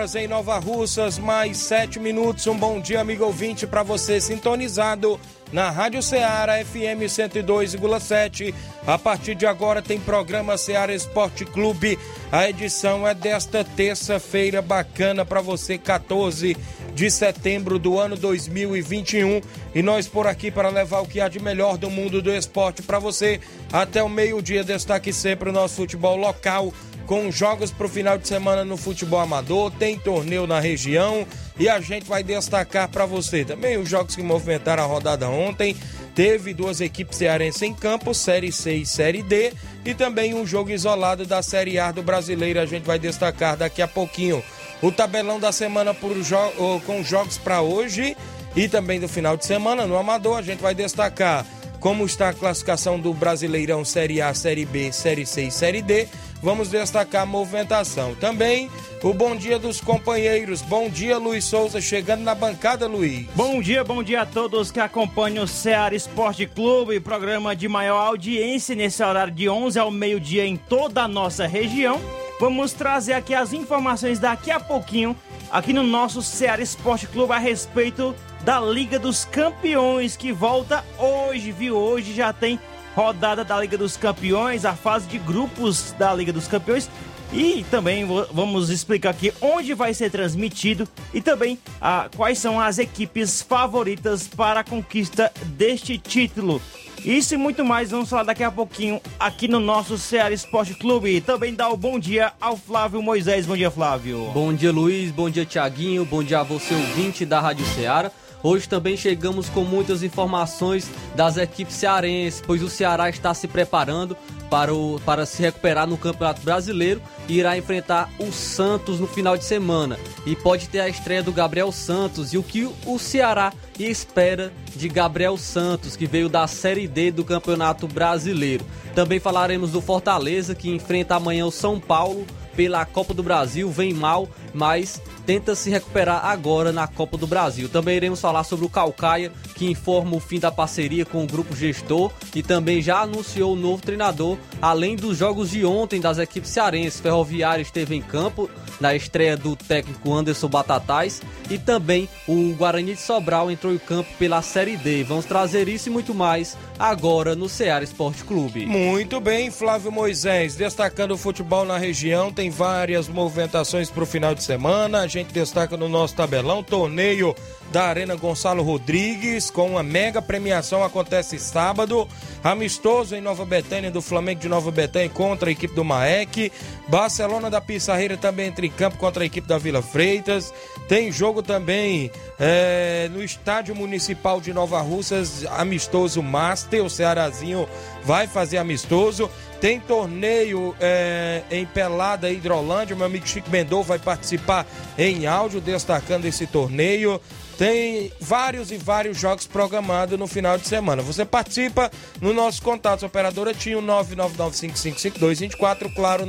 Horas em Nova Russas, mais 7 minutos. Um bom dia, amigo ouvinte, para você sintonizado na Rádio Ceará FM 102,7. A partir de agora tem programa Ceará Esporte Clube. A edição é desta terça-feira bacana para você, 14 de setembro do ano 2021. E nós por aqui para levar o que há de melhor do mundo do esporte para você. Até o meio-dia, destaque sempre o nosso futebol local com jogos para o final de semana no futebol amador, tem torneio na região e a gente vai destacar para você também os jogos que movimentaram a rodada ontem. Teve duas equipes cearenses em campo, Série C e Série D, e também um jogo isolado da Série A do Brasileiro. A gente vai destacar daqui a pouquinho o tabelão da semana jo com jogos para hoje e também do final de semana no Amador. A gente vai destacar como está a classificação do Brasileirão Série A, Série B, Série C e Série D vamos destacar a movimentação. Também o bom dia dos companheiros. Bom dia, Luiz Souza, chegando na bancada, Luiz. Bom dia, bom dia a todos que acompanham o Ceará Esporte Clube, programa de maior audiência nesse horário de 11 ao meio-dia em toda a nossa região. Vamos trazer aqui as informações daqui a pouquinho, aqui no nosso Ceará Esporte Clube, a respeito da Liga dos Campeões, que volta hoje, viu? Hoje já tem rodada da Liga dos Campeões, a fase de grupos da Liga dos Campeões. E também vamos explicar aqui onde vai ser transmitido e também ah, quais são as equipes favoritas para a conquista deste título. Isso e muito mais vamos falar daqui a pouquinho aqui no nosso Ceará Esporte Clube. Também dá o bom dia ao Flávio Moisés. Bom dia, Flávio. Bom dia, Luiz. Bom dia, Tiaguinho. Bom dia a você, ouvinte da Rádio Ceará. Hoje também chegamos com muitas informações das equipes cearenses, pois o Ceará está se preparando para, o, para se recuperar no Campeonato Brasileiro e irá enfrentar o Santos no final de semana. E pode ter a estreia do Gabriel Santos e o que o Ceará espera de Gabriel Santos, que veio da Série D do Campeonato Brasileiro. Também falaremos do Fortaleza, que enfrenta amanhã o São Paulo pela Copa do Brasil, vem mal, mas tenta se recuperar agora na Copa do Brasil. Também iremos falar sobre o Calcaia, que informa o fim da parceria com o grupo gestor e também já anunciou o novo treinador, além dos jogos de ontem das equipes cearenses. Ferroviário esteve em campo na estreia do técnico Anderson Batatais e também o Guarani de Sobral entrou em campo pela Série D. Vamos trazer isso e muito mais agora no Ceará Esporte Clube. Muito bem, Flávio Moisés, destacando o futebol na região, tem várias movimentações para o final de semana. A gente destaca no nosso tabelão torneio da Arena Gonçalo Rodrigues, com uma mega premiação, acontece sábado. Amistoso em Nova Betânia, do Flamengo de Nova Betânia contra a equipe do Maek. Barcelona da Pissarreira também entra em campo contra a equipe da Vila Freitas. Tem jogo também é, no Estádio Municipal de Nova Russas, amistoso Master. O Cearazinho vai fazer amistoso. Tem torneio é, em Pelada Hidrolândia. Meu amigo Chico Mendonça vai participar em áudio destacando esse torneio. Tem vários e vários jogos programados no final de semana. Você participa no nosso contato, operadora Tinho 999555224, claro,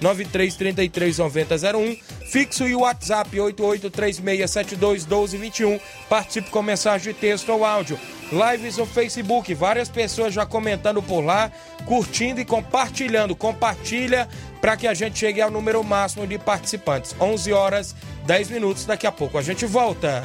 993339001, fixo e WhatsApp 8836721221. Participe com mensagem de texto ou áudio. Lives no Facebook, várias pessoas já comentando por lá, curtindo e compartilhando. Compartilha para que a gente chegue ao número máximo de participantes. 11 horas 10 minutos. Daqui a pouco a gente volta.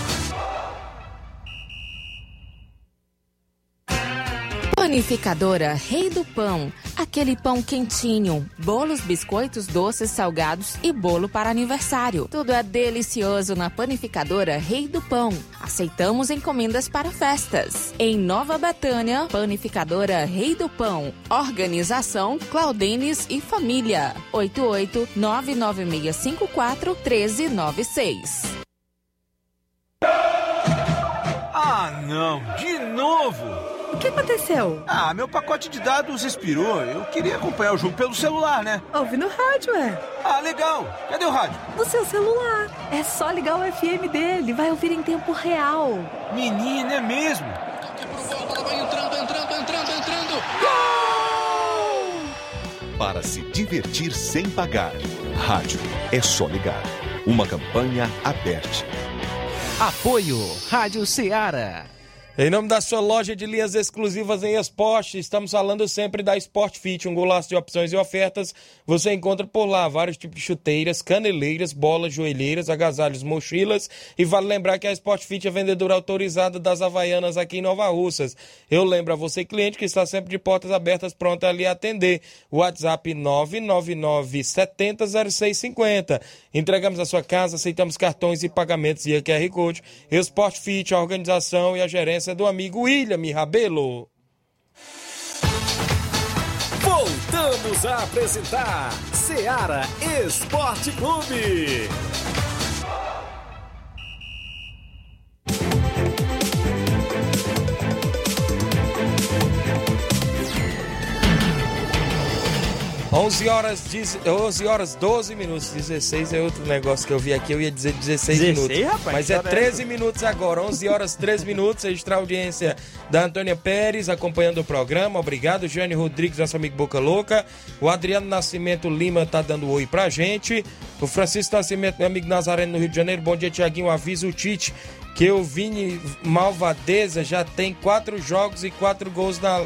Panificadora Rei do Pão. Aquele pão quentinho, bolos, biscoitos, doces, salgados e bolo para aniversário. Tudo é delicioso na Panificadora Rei do Pão. Aceitamos encomendas para festas. Em Nova Betânia, Panificadora Rei do Pão. Organização Claudenes e Família. 88 99654 1396. Ah, não, de novo! O que aconteceu? Ah, meu pacote de dados expirou. Eu queria acompanhar o jogo pelo celular, né? Ouve no rádio, é. Ah, legal. Cadê o rádio? No seu celular. É só ligar o FM dele. Vai ouvir em tempo real. Menina, é mesmo? Vai entrando, entrando, entrando, entrando. Gol! Para se divertir sem pagar. Rádio é só ligar. Uma campanha aberta. Apoio Rádio Ceará. Em nome da sua loja de linhas exclusivas em esporte, estamos falando sempre da Sport Fit, um golaço de opções e ofertas. Você encontra por lá vários tipos de chuteiras, caneleiras, bolas, joelheiras, agasalhos, mochilas. E vale lembrar que a Sport Fit é vendedora autorizada das Havaianas aqui em Nova Russas. Eu lembro a você, cliente, que está sempre de portas abertas, pronta a lhe atender. WhatsApp 999 70 0650. Entregamos a sua casa, aceitamos cartões e pagamentos via QR Code. Sport Fit, a organização e a gerência do amigo William Rabelo. Voltamos a apresentar Seara Esporte Clube. 11 horas, 11 horas 12 minutos. 16 é outro negócio que eu vi aqui. Eu ia dizer 16, 16 minutos. rapaz, mas que é hora é 13 minutos agora. 11 horas 13 minutos. Extra audiência da Antônia Pérez acompanhando o programa. Obrigado. Jane Rodrigues, nosso amigo Boca Louca. O Adriano Nascimento Lima tá dando oi pra gente. O Francisco Nascimento, meu amigo Nazareno no Rio de Janeiro. Bom dia, Tiaguinho. Avisa o Tite que o Vini Malvadeza já tem quatro jogos e quatro gols na,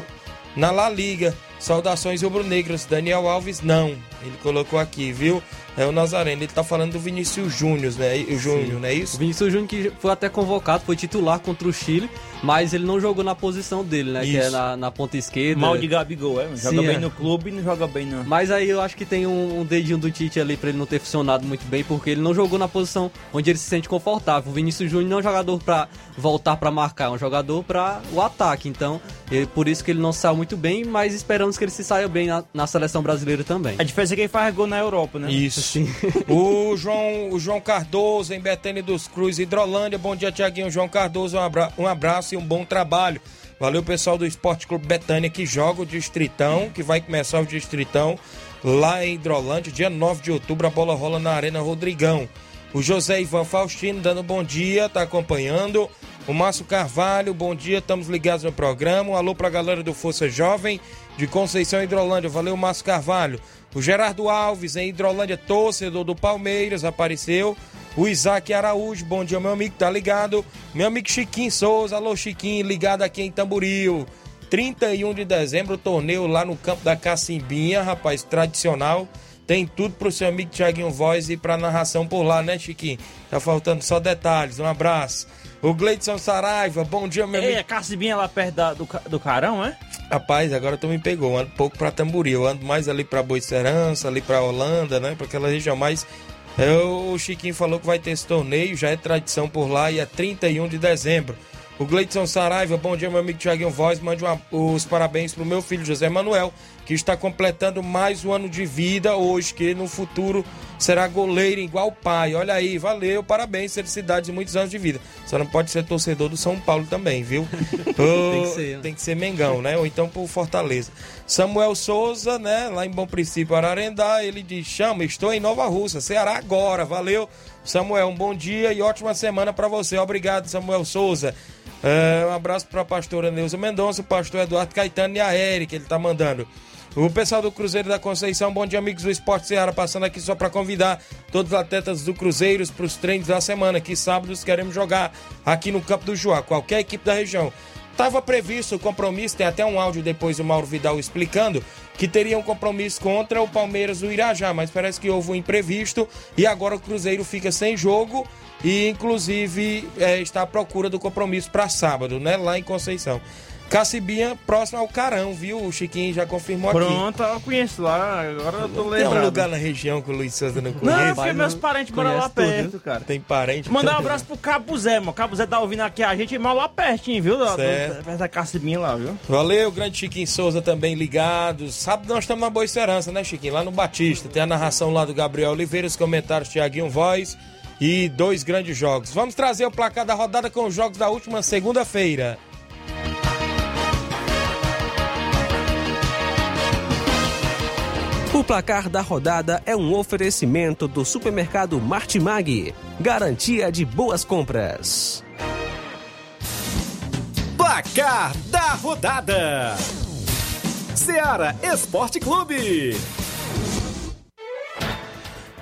na La Liga. Saudações rubro-negras. Daniel Alves, não. Ele colocou aqui, viu? É o Nazareno. Ele tá falando do Vinícius Júnior, né? O Júnior, não é isso? O Vinícius Júnior que foi até convocado, foi titular contra o Chile, mas ele não jogou na posição dele, né? Que é Isso. na, na ponta esquerda. Mal de Gabigol, é? Joga Sim, bem é. no clube e não joga bem no... Mas aí eu acho que tem um, um dedinho do Tite ali pra ele não ter funcionado muito bem, porque ele não jogou na posição onde ele se sente confortável. O Vinícius Júnior não é um jogador pra voltar pra marcar, é um jogador pra o ataque. Então, ele- por isso que ele não saiu muito bem, mas esperamos que ele se saia bem na, na seleção brasileira também. A diferença é que ele faz gol na Europa, né? Isso. o, João, o João Cardoso, em Betânia dos Cruz, Hidrolândia. Bom dia, Tiaguinho. João Cardoso, um, abra- um abraço e um bom trabalho. Valeu, pessoal do Esporte Clube Betânia, que joga o Distritão, que vai começar o Distritão lá em Hidrolândia, dia 9 de outubro. A bola rola na Arena Rodrigão. O José Ivan Faustino dando bom dia, tá acompanhando. O Márcio Carvalho, bom dia, estamos ligados no programa. Um alô pra galera do Força Jovem de Conceição Hidrolândia. Valeu, Márcio Carvalho. O Gerardo Alves, em Hidrolândia, torcedor do Palmeiras, apareceu. O Isaac Araújo, bom dia, meu amigo, tá ligado? Meu amigo Chiquinho Souza, alô Chiquinho, ligado aqui em Tamboril. 31 de dezembro, torneio lá no campo da Cacimbinha, rapaz, tradicional. Tem tudo pro seu amigo Thiaguinho Voz e pra narração por lá, né, Chiquinho? Tá faltando só detalhes. Um abraço. O Gleidson Saraiva, bom dia, meu Ei, amigo. a Cacibinha lá perto da- do, do Carão, é? Rapaz, agora tu me pegou. Eu ando pouco pra Tamboril. Eu ando mais ali pra Boicerança, ali pra Holanda, né? Pra aquela região mais. É, o Chiquinho falou que vai ter esse torneio, já é tradição por lá e é 31 de dezembro. O Gleidson Saraiva, bom dia, meu amigo Tiaguinho Voz. Mande uma- os parabéns pro meu filho José Manuel, que está completando mais um ano de vida hoje, que no futuro será goleiro igual o pai. Olha aí, valeu, parabéns, felicidades e muitos anos de vida. Só não pode ser torcedor do São Paulo também, viu? Tem que ser, né? Tem que ser Mengão, né? Ou então por Fortaleza. Samuel Souza, né? Lá em Bom Princípio, Ararendá, ele diz: chama, estou em Nova Russa, Ceará agora. Valeu, Samuel. Um bom dia e ótima semana para você. Obrigado, Samuel Souza. É, um abraço para a pastora Neuza Mendonça, o pastor Eduardo Caetano e a Eric, ele tá mandando. O pessoal do Cruzeiro da Conceição, bom dia, amigos do Esporte Ceará, passando aqui só para convidar todos os atletas do Cruzeiros para os treinos da semana, que sábados queremos jogar aqui no Campo do Joá, qualquer equipe da região. Estava previsto o compromisso, tem até um áudio depois do Mauro Vidal explicando que teria um compromisso contra o Palmeiras do Irajá, mas parece que houve um imprevisto e agora o Cruzeiro fica sem jogo e inclusive é, está à procura do compromisso para sábado, né, lá em Conceição. Cacibinha, próximo ao Carão, viu? O Chiquinho já confirmou aqui. Pronto, eu conheço lá, agora eu tô Tem lembrando. um lugar na região que o Luiz Souza não Não, conhece? porque meus parentes moram lá perto, cara. Tem parente. Mandar um abraço pro Cabo Zé, mano. Cabo Zé tá ouvindo aqui a gente, mal lá pertinho, viu? Certo. Perto da Cacibinha lá, viu? Valeu, grande Chiquinho Souza também ligado. Sábado nós estamos na Boa Esperança, né, Chiquinho? Lá no Batista. Tem a narração lá do Gabriel Oliveira, os comentários Tiaguinho Voz e dois grandes jogos. Vamos trazer o placar da rodada com os jogos da última segunda-feira. O placar da rodada é um oferecimento do supermercado Martimag, garantia de boas compras. Placar da rodada: Seara Esporte Clube.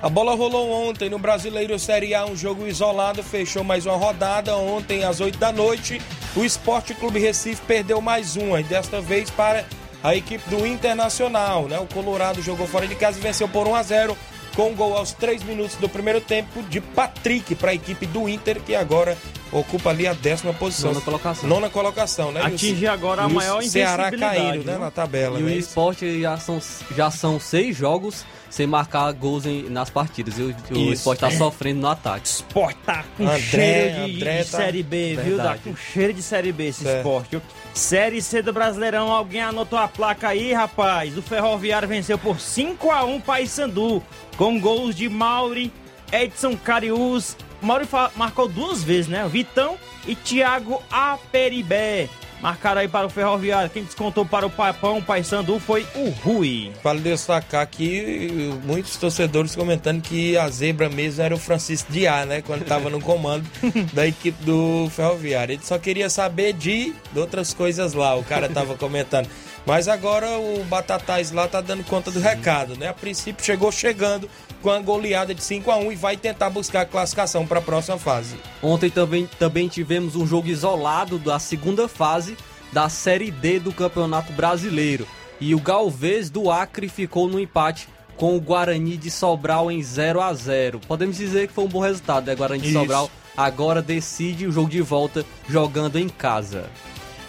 A bola rolou ontem no Brasileiro Série A, um jogo isolado, fechou mais uma rodada. Ontem, às 8 da noite, o Esporte Clube Recife perdeu mais uma, e desta vez para a equipe do Internacional. Né? O Colorado jogou fora de casa e venceu por 1 a 0 com um gol aos 3 minutos do primeiro tempo de Patrick para a equipe do Inter, que agora ocupa ali a décima posição. Nona colocação. Nona colocação, né? O Atinge agora a o maior Ceará caindo, né, na tabela. E o né? esporte já são, já são seis jogos sem marcar gols em- nas partidas. E o, o esporte tá sofrendo no ataque. Esporte tá com André- cheiro de, André de tá- Série B, viu? Tá Verdade. com cheiro de Série B esse Certo. esporte. viu? Série C do Brasileirão, alguém anotou a placa aí, rapaz? O Ferroviário venceu por 5 a 1 Paysandu, com gols de Mauri, Edson Cariús. Mauri marcou duas vezes, né? Vitão e Thiago Aperibé. Marcaram aí para o Ferroviário. Quem descontou para o Papão Paysandu foi o Rui. Vale destacar aqui muitos torcedores comentando que a zebra mesmo era o Francisco Diá, né? Quando estava no comando da equipe do Ferroviário. Ele só queria saber de, de outras coisas lá, o cara tava comentando. Mas agora o Batatais lá tá dando conta do recado, né? A princípio chegou chegando com a goleada de 5 a 1 e vai tentar buscar a classificação para a próxima fase. Ontem também, também tivemos um jogo isolado da segunda fase da Série D do Campeonato Brasileiro. E o Galvez do Acre ficou no empate com o Guarani de Sobral em 0 a 0 Podemos dizer que foi um bom resultado, né? Guarani de Isso. Sobral agora decide o jogo de volta jogando em casa.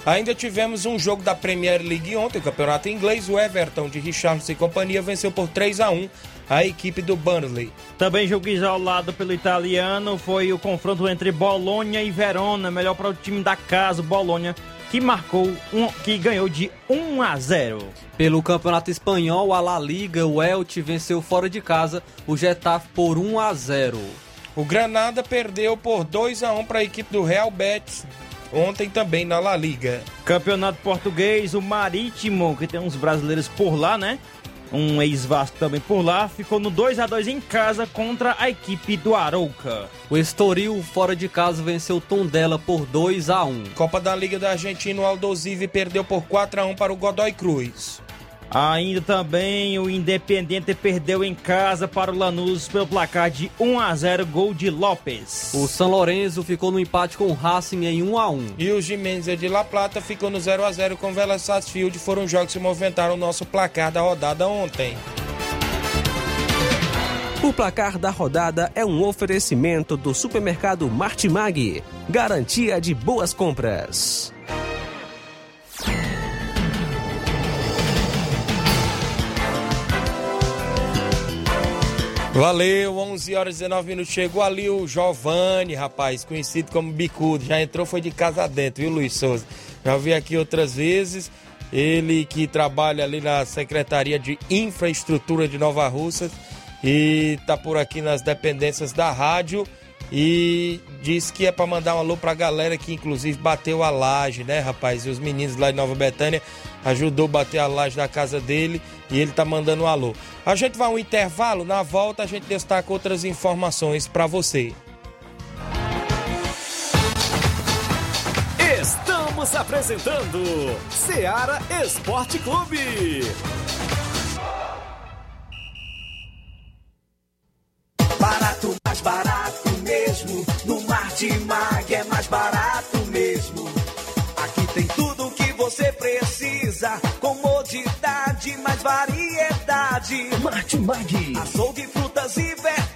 Ainda tivemos um jogo da Premier League ontem, o campeonato inglês. O Everton de Richarlison e companhia venceu por 3 a 1 a equipe do Burnley. Também jogo isolado pelo italiano foi o confronto entre Bolonha e Verona, melhor para o time da casa, o Bolonha, que marcou um, que ganhou de 1 a 0. Pelo Campeonato Espanhol, a La Liga, o Elche venceu fora de casa o Getafe por 1 a 0. O Granada perdeu por 2 a 1 para a equipe do Real Betis ontem também na La Liga. Campeonato português, o Marítimo, que tem uns brasileiros por lá, né? Um ex-Vasco também por lá, ficou no 2 a 2 em casa contra a equipe do Arouca. O Estoril, fora de casa, venceu o Tondela por 2 a 1. Copa da Liga da Argentina, o Aldosivi perdeu por 4 a 1 para o Godoy Cruz. Ainda também o Independiente perdeu em casa para o Lanús pelo placar de 1 a 0, gol de Lopes. O São Lourenço ficou no empate com o Racing em 1 a 1. E o Jimenez de La Plata ficou no 0 a 0 com o Vélez Sarsfield. Foram jogos que movimentaram o nosso placar da rodada ontem. O placar da rodada é um oferecimento do supermercado Martimag, garantia de boas compras. Valeu, 11 horas e 19 minutos. Chegou ali o Giovanni, rapaz, conhecido como Bicudo. Já entrou, foi de casa dentro, viu, Luiz Souza? Já vi aqui outras vezes. Ele que trabalha ali na Secretaria de Infraestrutura de Nova Russa e tá por aqui nas dependências da rádio. E disse que é para mandar um alô pra galera que inclusive bateu a laje, né, rapaz? E os meninos lá de Nova Betânia ajudou a bater a laje da casa dele e ele tá mandando um alô. A gente vai a um intervalo, na volta a gente destaca outras informações para você. Estamos apresentando Seara Esporte Clube. Barato, mais barato mesmo. No Martimag é mais barato mesmo. Aqui tem tudo o que você precisa. Comodidade, mais variedade. Martimag. Açougue, frutas e verduras.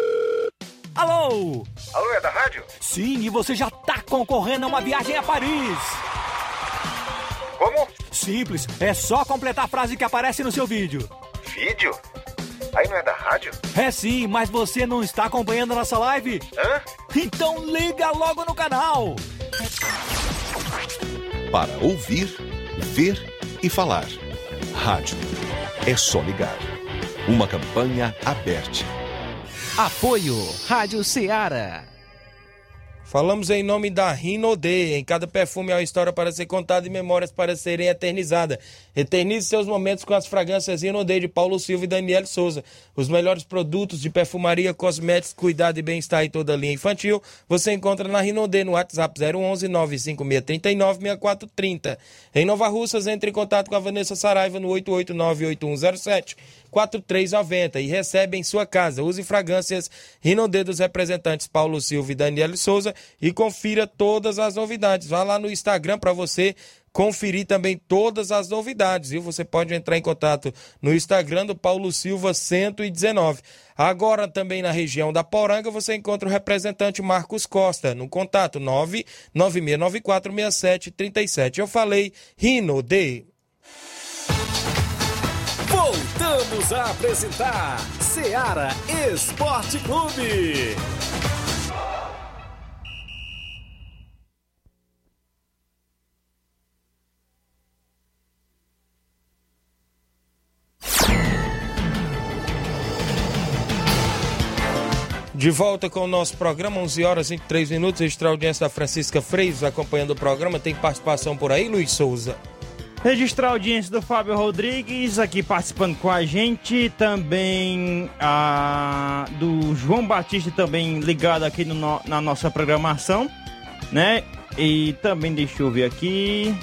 Alô? Alô, é da rádio? Sim, e você já tá concorrendo a uma viagem a Paris. Como? Simples, é só completar a frase que aparece no seu vídeo. Vídeo? Aí não é da rádio? É sim, mas você não está acompanhando a nossa live? Hã? Então liga logo no canal. Para ouvir, ver e falar. Rádio. É só ligar. Uma campanha aberta. Apoio Rádio Ceará. Falamos em nome da Rinode. Em cada perfume há uma história para ser contada e memórias para serem eternizadas. Eternize seus momentos com as fragrâncias Rinode de Paulo Silva e Daniel Souza. Os melhores produtos de perfumaria, cosméticos, cuidado e bem-estar e toda a linha infantil você encontra na Rinode no WhatsApp 011 95639 6430. Em Nova Russas, entre em contato com a Vanessa Saraiva no 8898107 4390 e recebe em sua casa. Use fragrâncias Rinode dos representantes Paulo Silva e Daniel Souza e confira todas as novidades. Vá lá no Instagram para você conferir também todas as novidades, viu? Você pode entrar em contato no Instagram do Paulo Silva 119. Agora também na região da Poranga você encontra o representante Marcos Costa no contato 996946737. Eu falei Rino de Voltamos a apresentar Seara Esporte Clube. De volta com o nosso programa, 11 horas e 23 minutos. Extra audiência da Francisca Freitas acompanhando o programa. Tem participação por aí, Luiz Souza? Registrar a audiência do Fábio Rodrigues aqui participando com a gente. Também a do João Batista também ligado aqui no, na nossa programação, né? E também deixa eu ver aqui.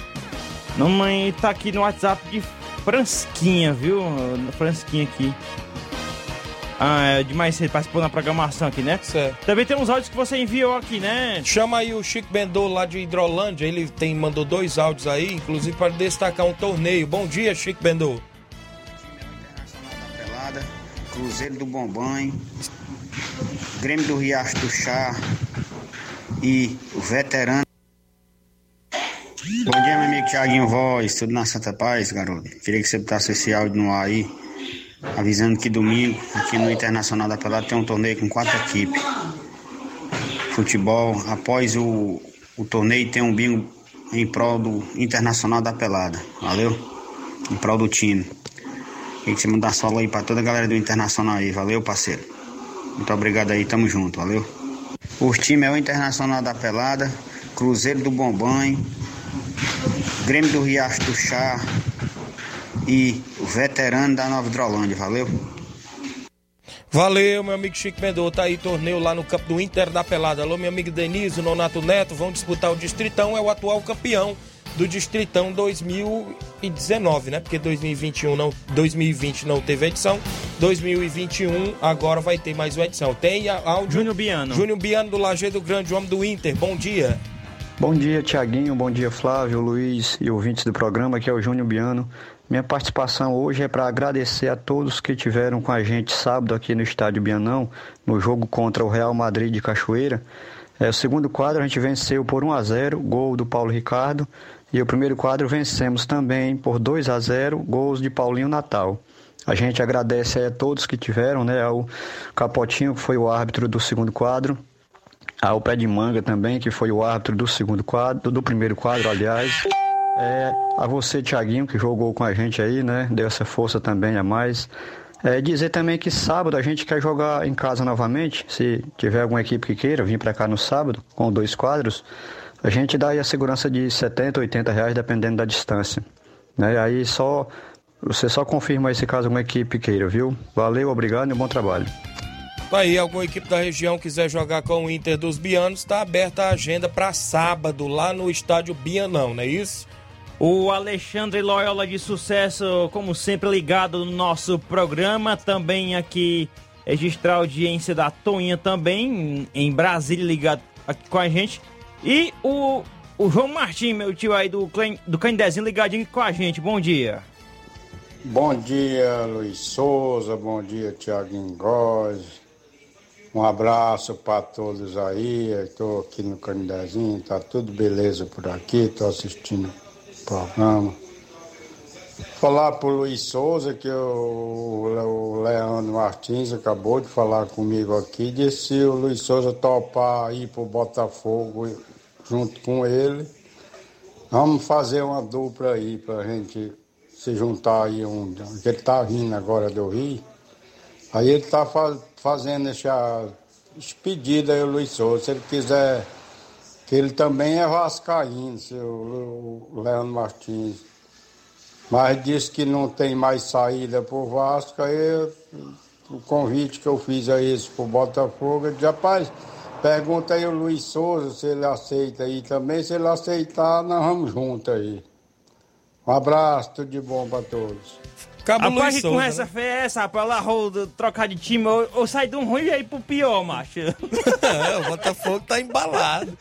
Mamãe tá aqui no WhatsApp de Fransquinha, viu? Fransquinha aqui. Ah, é demais você participou na programação aqui, né? Certo. Também tem uns áudios que você enviou aqui, né? Chama aí o Chico Bendô lá de Hidrolândia, ele tem, mandou dois áudios aí, inclusive para destacar um torneio. Bom dia, Chico Bendô. Pelada, Cruzeiro do Bombom, Grêmio do Riacho do Chá e o veterano. Bom dia, meu amigo Thiaguinho Voz, tudo na Santa Paz, garoto. Queria que você botasse esse áudio no ar aí avisando que domingo, aqui no Internacional da Pelada, tem um torneio com quatro equipes. Futebol, após o, o torneio, tem um bingo em prol do Internacional da Pelada. Valeu? Em prol do time. Queria que você mandar solo aí pra toda a galera do Internacional aí. Valeu, parceiro. Muito obrigado aí, tamo junto, valeu? Os times é o Internacional da Pelada, Cruzeiro do Bombom, Grêmio do Riacho do Chá, e o veterano da Nova Hidrolândia, valeu? Valeu, meu amigo Chico Mendonça. Tá aí torneio lá no campo do Inter da Pelada. Alô, meu amigo Denise, o Nonato Neto vão disputar o Distritão, é o atual campeão do Distritão 2019, né? Porque 2021 não, 2020 não teve edição, 2021 agora vai ter mais uma edição. Tem áudio. Júnior Biano. Júnior Biano do Lajeado Grande, homem do Inter. Bom dia. Bom dia, Tiaguinho. Bom dia, Flávio, Luiz e ouvintes do programa. Aqui é o Júnior Biano. Minha participação hoje é para agradecer a todos que tiveram com a gente sábado aqui no Estádio Bianão, no jogo contra o Real Madrid de Cachoeira. É, o segundo quadro a gente venceu por 1 a 0 gol do Paulo Ricardo. E o primeiro quadro vencemos também por 2 a 0 gols de Paulinho Natal. A gente agradece a todos que tiveram, né? Ao Capotinho, que foi o árbitro do segundo quadro. Ao Pé de Manga também, que foi o árbitro do segundo quadro, do primeiro quadro, aliás. É, a você, Tiaguinho, que jogou com a gente aí, né? Deu essa força também a mais. É, dizer também que sábado a gente quer jogar em casa novamente. Se tiver alguma equipe que queira vir para cá no sábado, com dois quadros, a gente dá aí a segurança de 70, 80 reais, dependendo da distância. Né? Aí só você só confirma aí se caso uma equipe queira, viu? Valeu, obrigado e bom trabalho. Aí, alguma equipe da região quiser jogar com o Inter dos Bianos, está aberta a agenda para sábado lá no estádio Bianão, não é isso? O Alexandre Loyola de sucesso, como sempre, ligado no nosso programa. Também aqui registrar a audiência da Toinha também, em Brasília, ligado aqui com a gente. E o, o João Martins, meu tio aí do, do Candezinho, ligadinho com a gente. Bom dia. Bom dia, Luiz Souza. Bom dia, Tiaguinho Góes. Um abraço para todos aí. Estou aqui no Candezinho, tá tudo beleza por aqui. Estou assistindo o programa. Falar para o Luiz Souza que o, o Leandro Martins acabou de falar comigo aqui. Disse se o Luiz Souza topar ir para o Botafogo junto com ele. Vamos fazer uma dupla aí para a gente se juntar aí. Um, ele está vindo agora do Rio. Aí ele está faz, fazendo essa, esse pedido aí, o Luiz Souza, se ele quiser, que ele também é vascaíno, seu o Leandro Martins. Mas disse que não tem mais saída por Vasco, aí o convite que eu fiz a esse pro Botafogo, ele disse, rapaz, pergunta aí o Luiz Souza se ele aceita aí também, se ele aceitar, nós vamos juntos aí. Um abraço, tudo de bom para todos. Cabo rapaz, que com essa né? fé é essa, rapaz, lá trocar de time, ou, ou sair de um ruim e ir pro pior, macho. é, o Botafogo tá embalado.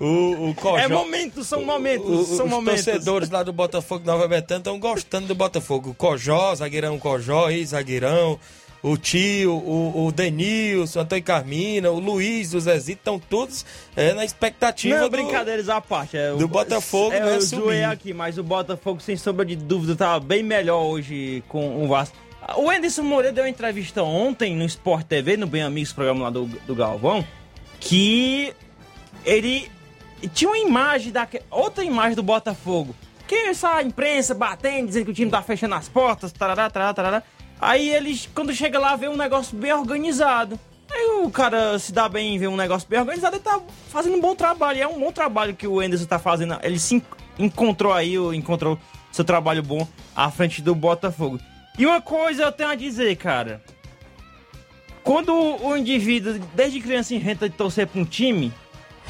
O, o Cojó, é momento, são momentos, o, são os momentos. torcedores lá do Botafogo Nova Betânia estão gostando do Botafogo. O Cojó, zagueirão Cojó, ex-zagueirão o tio, o, o Denilson, o Antônio Carmina, o Luiz, o Zezito, estão todos é, na expectativa Não, do, brincadeiras à parte. É, do Botafogo, é, né, Eu zoei aqui, mas o Botafogo, sem sombra de dúvida, tá bem melhor hoje com o Vasco. O Anderson Moreira deu uma entrevista ontem no Sport TV, no Bem Amigos, programa lá do, do Galvão, que ele tinha uma imagem, da, outra imagem do Botafogo. Que essa imprensa batendo, dizendo que o time tá fechando as portas, tarará, tarará, tarará. Aí eles, quando chega lá, vê um negócio bem organizado. Aí o cara se dá bem ver um negócio bem organizado, ele tá fazendo um bom trabalho. E é um bom trabalho que o Anderson tá fazendo. Ele se encontrou aí, encontrou seu trabalho bom à frente do Botafogo. E uma coisa eu tenho a dizer, cara. Quando o indivíduo, desde criança, inventa de torcer pra um time,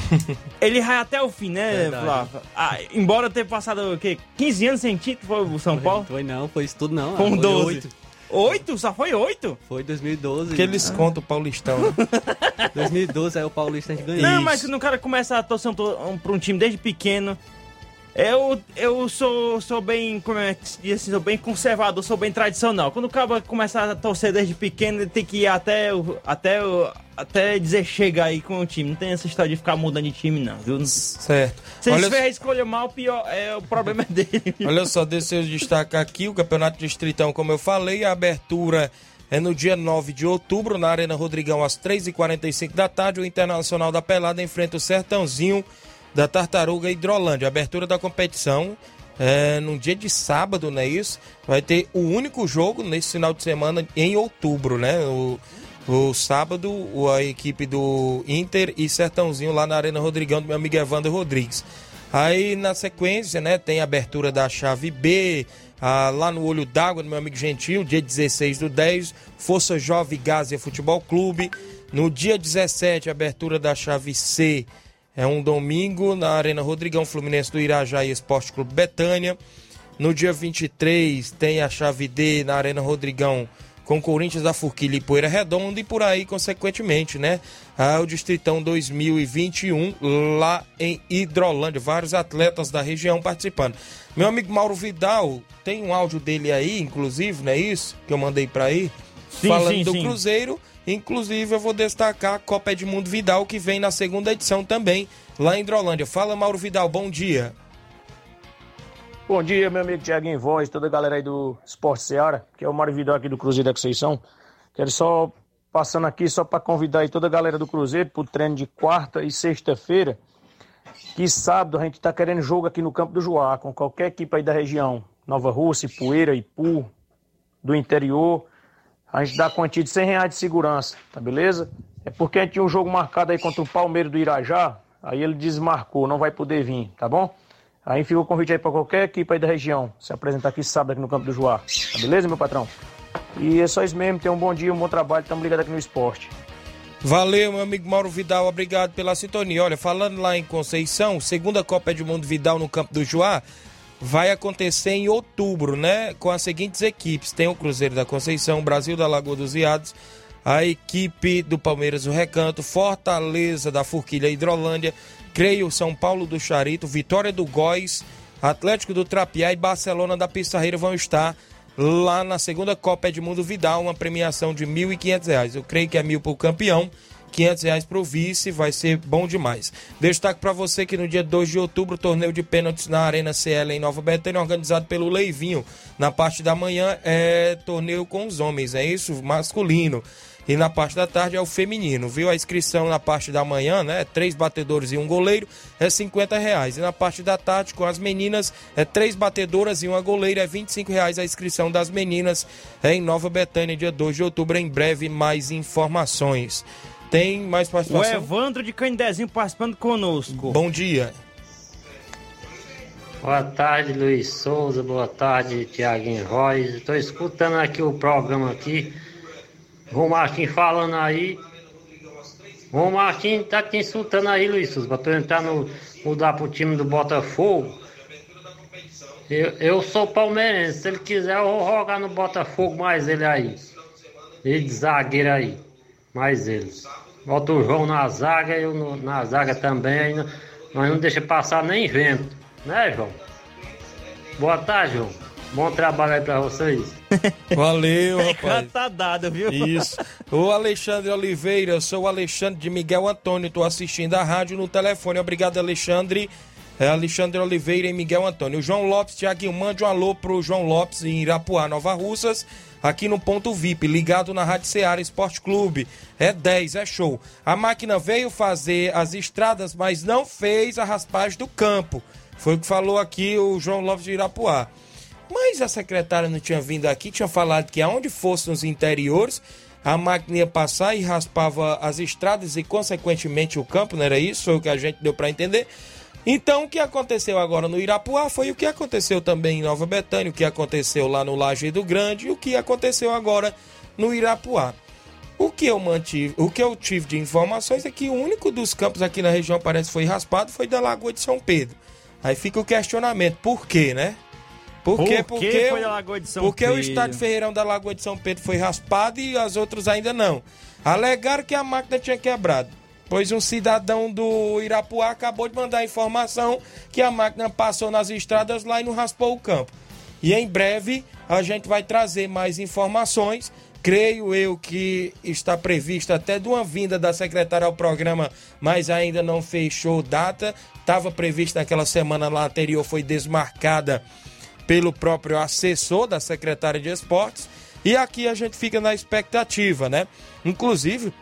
ele vai até o fim, né, Flávio? Ah, embora ter passado o quê? 15 anos sem título, foi o São Paulo? Foi não, foi isso tudo não. Foi um 12. Oito? Só foi oito? Foi 2012. Que eles contam o Paulistão. 2012 aí o Paulista a gente ganhou. Não, Isso. mas quando o cara começa a torcer um, um, pra um time desde pequeno. Eu, eu sou, sou bem, como é que se diz assim, sou bem conservador, sou bem tradicional. Quando o cara começa a torcer desde pequeno, ele tem que ir até, até, até dizer chega aí com o time. Não tem essa história de ficar mudando de time, não, viu? Certo. Se ele tiver a escolha mal, pior, é, o problema é dele. Olha só, deixa eu destacar aqui o Campeonato Distritão, como eu falei, a abertura é no dia 9 de outubro, na Arena Rodrigão, às 3h45 da tarde. O Internacional da Pelada enfrenta o Sertãozinho da Tartaruga Hidrolândia. A abertura da competição é num dia de sábado, não é isso? Vai ter o único jogo nesse final de semana em outubro, né? O, o sábado, a equipe do Inter e Sertãozinho lá na Arena Rodrigão do meu amigo Evandro Rodrigues. Aí na sequência, né, tem a abertura da chave B, lá no Olho d'Água, do meu amigo Gentil, dia 16 do 10, Força Jovem Gásia Futebol Clube. No dia 17, abertura da chave C, é um domingo na Arena Rodrigão Fluminense do Irajá e Esporte Clube Betânia. No dia 23 tem a chave D na Arena Rodrigão com Corinthians da Forquilha e Poeira Redonda e por aí, consequentemente, né? Ah, o Distritão 2021 lá em Hidrolândia. Vários atletas da região participando. Meu amigo Mauro Vidal, tem um áudio dele aí, inclusive, não é isso? Que eu mandei para aí? Sim, falando sim, do sim. Cruzeiro Inclusive, eu vou destacar a Copa Edmundo Vidal, que vem na segunda edição também, lá em Hidrolândia. Fala, Mauro Vidal, bom dia. Bom dia, meu amigo Tiaguinho Voz, toda a galera aí do Esporte Seara, que é o Mauro Vidal aqui do Cruzeiro da Conceição. Quero só, passando aqui, só para convidar aí toda a galera do Cruzeiro para o treino de quarta e sexta-feira, que sábado a gente está querendo jogo aqui no Campo do Joá, com qualquer equipe aí da região, Nova Rússia, Poeira, Ipu, do interior, a gente dá a quantia de 100 reais de segurança, tá beleza? É porque a gente tinha um jogo marcado aí contra o Palmeiras do Irajá, aí ele desmarcou, não vai poder vir, tá bom? Aí fica o convite aí para qualquer equipe aí da região se apresentar aqui sábado aqui no Campo do Joá, tá beleza, meu patrão? E é só isso mesmo, tenha um bom dia, um bom trabalho, estamos ligados aqui no esporte. Valeu, meu amigo Mauro Vidal, obrigado pela sintonia. Olha, falando lá em Conceição, segunda Copa Edmundo Vidal no Campo do Joá vai acontecer em outubro, né? Com as seguintes equipes: tem o Cruzeiro da Conceição, o Brasil da Lagoa dos Iados, a equipe do Palmeiras do Recanto, Fortaleza da Forquilha Hidrolândia, Creio São Paulo do Charito, Vitória do Góis, Atlético do Trapiá e Barcelona da Pissarreira vão estar lá na segunda Copa Edmundo Vidal, uma premiação de R$ 1.500. Eu creio que é mil para o campeão, 500 reais para o vice, vai ser bom demais. Destaque para você que no dia 2 de outubro, torneio de pênaltis na Arena CL em Nova Betânia, organizado pelo Leivinho. Na parte da manhã é torneio com os homens, é isso? Masculino. E na parte da tarde é o feminino, viu? A inscrição na parte da manhã, né? Três batedores e um goleiro é 50 reais. E na parte da tarde, com as meninas, é três batedoras e uma goleira, é 25 reais a inscrição das meninas é em Nova Betânia, dia 2 de outubro. Em breve, mais informações. Tem mais O participação? Evandro de Candezinho participando conosco. Bom dia. Boa tarde, Luiz Souza. Boa tarde, Tiaguinho Royce. Estou escutando aqui o programa aqui. O Marquinhos falando aí. O Marquinhos tá te insultando aí, Luiz Souza. Pra tu entrar no. mudar pro time do Botafogo. Eu, eu sou palmeirense. Se ele quiser, eu vou jogar no Botafogo mais ele aí. Ele de zagueiro aí. Mais ele. Bota o João na zaga eu no- na zaga também. Aí não- nós não deixa passar nem vento. Né, João? Boa tarde, João. Bom trabalho aí pra vocês. Valeu, rapaz. Tá dado, viu? Isso. O Alexandre Oliveira, eu sou o Alexandre de Miguel Antônio, estou assistindo a rádio no telefone. Obrigado, Alexandre. É Alexandre Oliveira e Miguel Antônio. O João Lopes, Tiaguinho, mande um alô pro João Lopes em Irapuá, Nova Russas, aqui no ponto VIP, ligado na Rádio Ceará Esporte Clube. É 10, é show. A máquina veio fazer as estradas, mas não fez a raspagem do campo. Foi o que falou aqui o João Lopes de Irapuá. Mas a secretária não tinha vindo aqui, tinha falado que aonde fosse nos interiores, a máquina ia passar e raspava as estradas e, consequentemente, o campo, não era isso? Foi o que a gente deu para entender. Então, o que aconteceu agora no Irapuá foi o que aconteceu também em Nova Betânia, o que aconteceu lá no Lajeado Grande e o que aconteceu agora no Irapuá. O que eu mantive, o que eu tive de informações é que o único dos campos aqui na região parece que foi raspado foi da Lagoa de São Pedro. Aí fica o questionamento, por quê, né? Por, Por quê? que Porque, foi o- da Lagoa de São porque o Pedro? estádio Ferreirão da Lagoa de São Pedro foi raspado e as outras ainda não. Alegaram que a máquina tinha quebrado. Pois um cidadão do Irapuá acabou de mandar a informação que a máquina passou nas estradas lá e não raspou o campo. E em breve a gente vai trazer mais informações. Creio eu que está prevista até de uma vinda da secretária ao programa, mas ainda não fechou data. Estava prevista naquela semana lá anterior, foi desmarcada pelo próprio assessor da secretária de esportes. E aqui a gente fica na expectativa, né? Inclusive,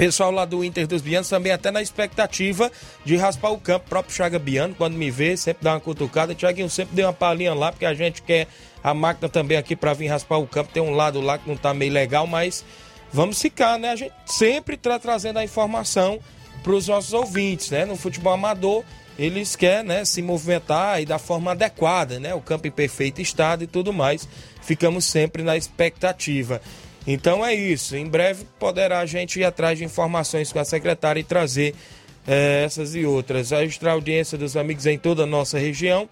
pessoal lá do Inter dos Bianos também até na expectativa de raspar o campo. O próprio Chaga Biano, quando me vê, sempre dá uma cutucada. Tiaguinho sempre deu uma palhinha lá, porque a gente quer a máquina também aqui para vir raspar o campo. Tem um lado lá que não tá meio legal, mas vamos ficar, né? A gente sempre tá trazendo a informação para os nossos ouvintes, né? No futebol amador, eles querem né, se movimentar e da forma adequada, né? O campo em perfeito estado e tudo mais. Ficamos sempre na expectativa. Então é isso. Em breve poderá a gente ir atrás de informações com a secretária e trazer eh, essas e outras. A extra audiência dos amigos em toda a nossa região.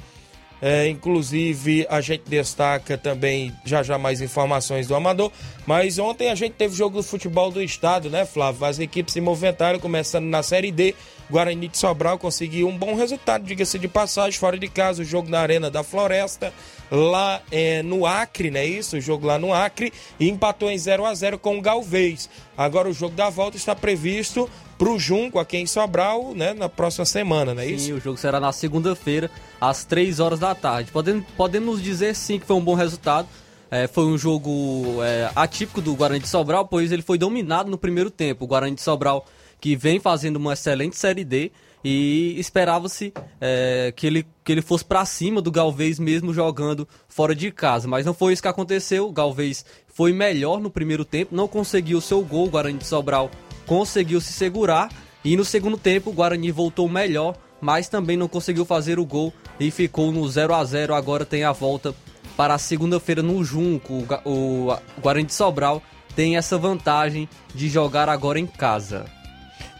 É, inclusive, a gente destaca também já já mais informações do Amador. Mas ontem a gente teve jogo do futebol do estado, né, Flávio? As equipes se movimentaram, começando na Série D. Guarani de Sobral conseguiu um bom resultado, diga-se de passagem, fora de casa, o jogo na Arena da Floresta, lá é, no Acre, não é isso? O jogo lá no Acre, e empatou em 0 a 0 com o Galvez. Agora o jogo da volta está previsto para o Junco, aqui em Sobral, né, na próxima semana, não é isso? Sim, o jogo será na segunda-feira, às 3 horas da tarde. Podemos, podemos dizer sim que foi um bom resultado. É, foi um jogo é, atípico do Guarani de Sobral, pois ele foi dominado no primeiro tempo. O Guarani de Sobral, que vem fazendo uma excelente Série D, e esperava-se é, que, ele, que ele fosse para cima do Galvez mesmo jogando fora de casa. Mas não foi isso que aconteceu. O Galvez foi melhor no primeiro tempo, não conseguiu seu gol. O Guarani de Sobral conseguiu se segurar. E no segundo tempo, o Guarani voltou melhor, mas também não conseguiu fazer o gol e ficou no 0 a 0 Agora tem a volta para a segunda-feira no Junco. O Guarani de Sobral tem essa vantagem de jogar agora em casa.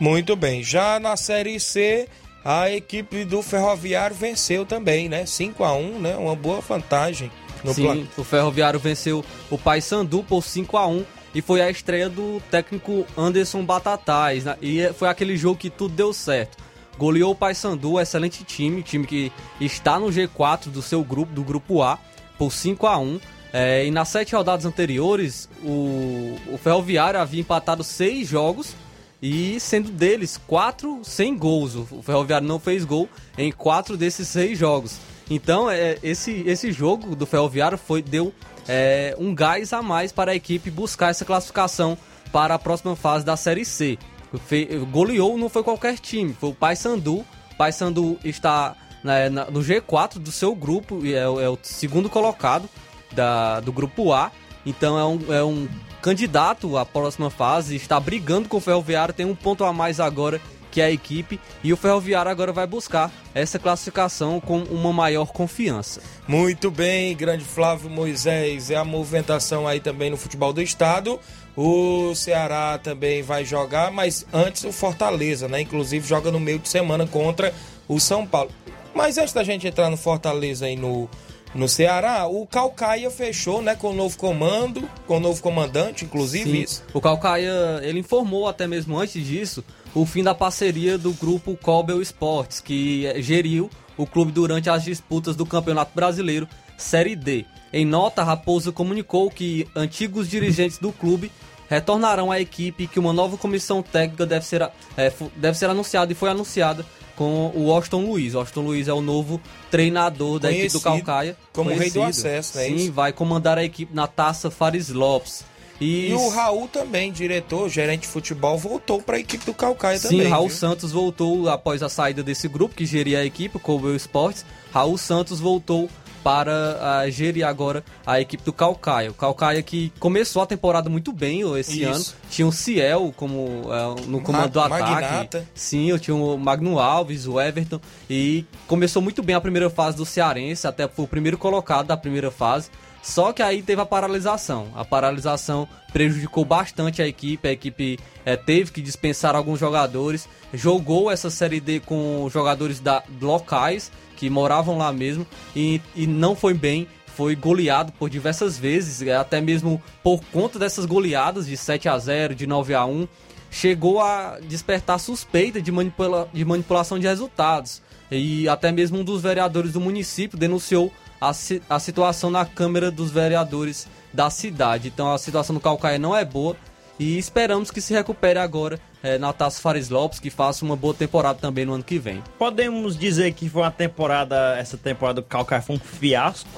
Muito bem. Já na Série C, a equipe do Ferroviário venceu também, né? 5 a 1 né? Uma boa vantagem. No Sim, o Ferroviário venceu o Paysandu por 5 a 1 e foi a estreia do técnico Anderson Batatais. Né? E foi aquele jogo que tudo deu certo. Goleou o Paysandu, excelente time, time que está no G4 do seu grupo, do grupo A, por 5 a 1 é, E nas sete rodadas anteriores, o, o Ferroviário havia empatado seis jogos e sendo deles quatro sem gols. O Ferroviário não fez gol em quatro desses seis jogos. Então, é, esse, esse jogo do Ferroviário foi deu é, um gás a mais para a equipe buscar essa classificação para a próxima fase da Série C. Fe, goleou não foi qualquer time, foi o Paysandu. Paysandu está né, no G4 do seu grupo é, é, o segundo colocado da, do grupo A. Então é um, é um candidato à próxima fase, está brigando com o Ferroviário, tem um ponto a mais agora que é a equipe, e o Ferroviário agora vai buscar essa classificação com uma maior confiança. Muito bem, grande Flávio Moisés, é a movimentação aí também no futebol do estado. O Ceará também vai jogar, mas antes o Fortaleza, né? Inclusive joga no meio de semana contra o São Paulo. Mas antes da gente entrar no Fortaleza aí no, no Ceará, o Calcaia fechou, né, com o novo comando, com o novo comandante, inclusive Sim, isso. O Calcaia, ele informou até mesmo antes disso o fim da parceria do grupo Cobel Esportes, que geriu o clube durante as disputas do Campeonato Brasileiro Série D. Em nota, Raposo comunicou que antigos dirigentes do clube retornarão à equipe e que uma nova comissão técnica deve ser, é, deve ser anunciada e foi anunciada com o Washington Luiz. O Washington Luiz é o novo treinador da equipe do Calcaia. Como rei do acesso, né? Sim, isso? vai comandar a equipe na taça Fares Lopes. E, e o Raul também, diretor, gerente de futebol, voltou para a equipe do Calcaia Sim, também. Sim, Raul viu? Santos voltou após a saída desse grupo que geria a equipe, o Cobel Esportes. Raul Santos voltou para uh, gerir agora a equipe do Calcaia. O Calcaia que começou a temporada muito bem esse Isso. ano. Tinha o Ciel como uh, no comando do ataque. Magnata. Sim, eu tinha o Magno Alves, o Everton. E começou muito bem a primeira fase do Cearense, até foi o primeiro colocado da primeira fase. Só que aí teve a paralisação. A paralisação prejudicou bastante a equipe. A equipe é, teve que dispensar alguns jogadores. Jogou essa Série D com jogadores da, locais que moravam lá mesmo e, e não foi bem. Foi goleado por diversas vezes, é, até mesmo por conta dessas goleadas de 7 a 0 de 9 a 1 chegou a despertar suspeita de, manipula de manipulação de resultados. E até mesmo um dos vereadores do município denunciou a, a situação na Câmara dos Vereadores da cidade. Então a situação do Calcaia não é boa e esperamos que se recupere agora é, na Taça Fares Lopes, que faça uma boa temporada também no ano que vem. Podemos dizer que foi uma temporada, essa temporada do Calcaia foi um fiasco?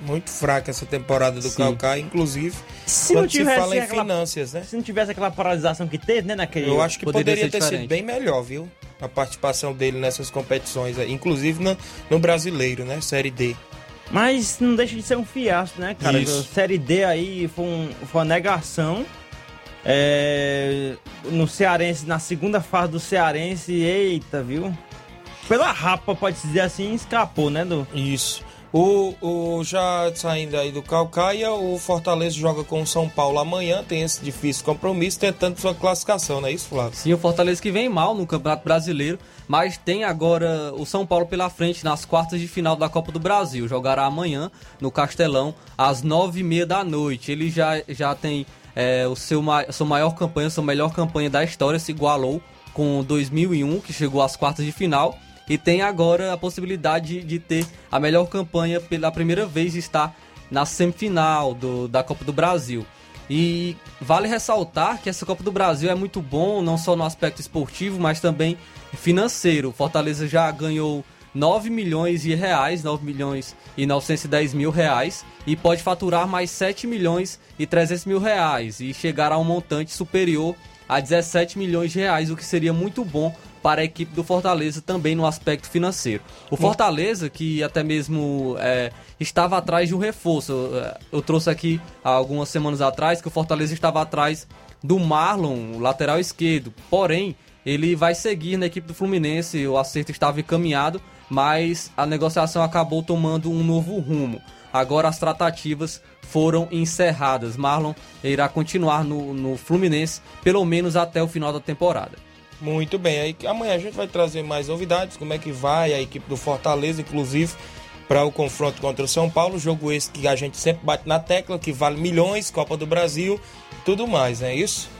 Muito fraca essa temporada do Sim. Calcaia, inclusive. Se não tivesse se fala em aquela, finanças, né? Se não tivesse aquela paralisação que teve, né, naquele Eu acho que poderia, poderia ter diferente. sido bem melhor, viu? A participação dele nessas competições, aí, inclusive no, no brasileiro, né? Série D. Mas não deixa de ser um fiasco, né, cara? Isso. Série D aí foi, um, foi uma negação. É, no Cearense, na segunda fase do Cearense, eita, viu? Pela rapa, pode dizer assim, escapou, né? Do... Isso. O, o, já saindo aí do Calcaia, o Fortaleza joga com o São Paulo amanhã, tem esse difícil compromisso, tentando sua classificação, não é isso, Flávio? Sim, o Fortaleza que vem mal no Campeonato Brasileiro, mas tem agora o São Paulo pela frente nas quartas de final da Copa do Brasil. Jogará amanhã no Castelão, às nove e meia da noite. Ele já, já tem é, o seu, sua maior campanha, sua melhor campanha da história, se igualou com 2001, que chegou às quartas de final e tem agora a possibilidade de ter a melhor campanha pela primeira vez estar na semifinal do, da Copa do Brasil. E vale ressaltar que essa Copa do Brasil é muito bom, não só no aspecto esportivo, mas também financeiro. Fortaleza já ganhou 9 milhões de reais, 9 milhões e 910 mil reais, e pode faturar mais 7 milhões e 300 mil reais, e chegar a um montante superior a 17 milhões de reais, o que seria muito bom para a equipe do Fortaleza também no aspecto financeiro. O Fortaleza, que até mesmo é, estava atrás de um reforço, eu trouxe aqui há algumas semanas atrás que o Fortaleza estava atrás do Marlon, o lateral esquerdo. Porém, ele vai seguir na equipe do Fluminense, o acerto estava encaminhado, mas a negociação acabou tomando um novo rumo. agora as tratativas foram encerradas. Marlon irá continuar no, no Fluminense pelo menos até o final da temporada. Muito bem, aí amanhã a gente vai trazer mais novidades, como é que vai a equipe do Fortaleza, inclusive para o confronto contra o São Paulo, jogo esse que a gente sempre bate na tecla, que vale milhões, Copa do Brasil, tudo mais, não é isso?